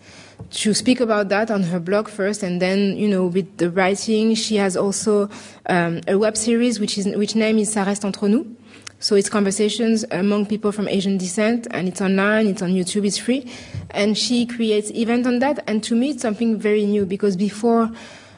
to speak about that on her blog first, and then you know with the writing, she has also um, a web series which is which name is Ça reste entre nous. So it's conversations among people from Asian descent, and it's online, it's on YouTube, it's free, and she creates events on that. And to me, it's something very new because before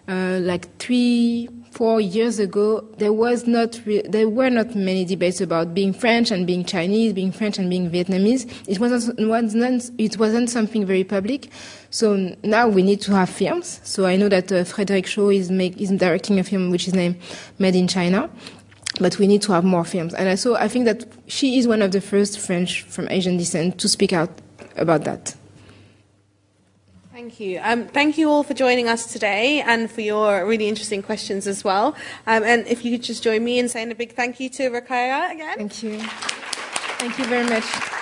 uh, like three, four years ago, there was not re- there were not many debates about being French and being Chinese, being French and being Vietnamese. It wasn't, wasn't it wasn't something very public. So now we need to have films. So I know that uh, Frédéric Chau is make, is directing a film which is named Made in China. But we need to have more films. And so I think that she is one of the first French from Asian descent to speak out about that. Thank you. Um, thank you all for joining us today and for your really interesting questions as well. Um, and if you could just join me in saying a big thank you to Rokhaya again. Thank you. Thank you very much.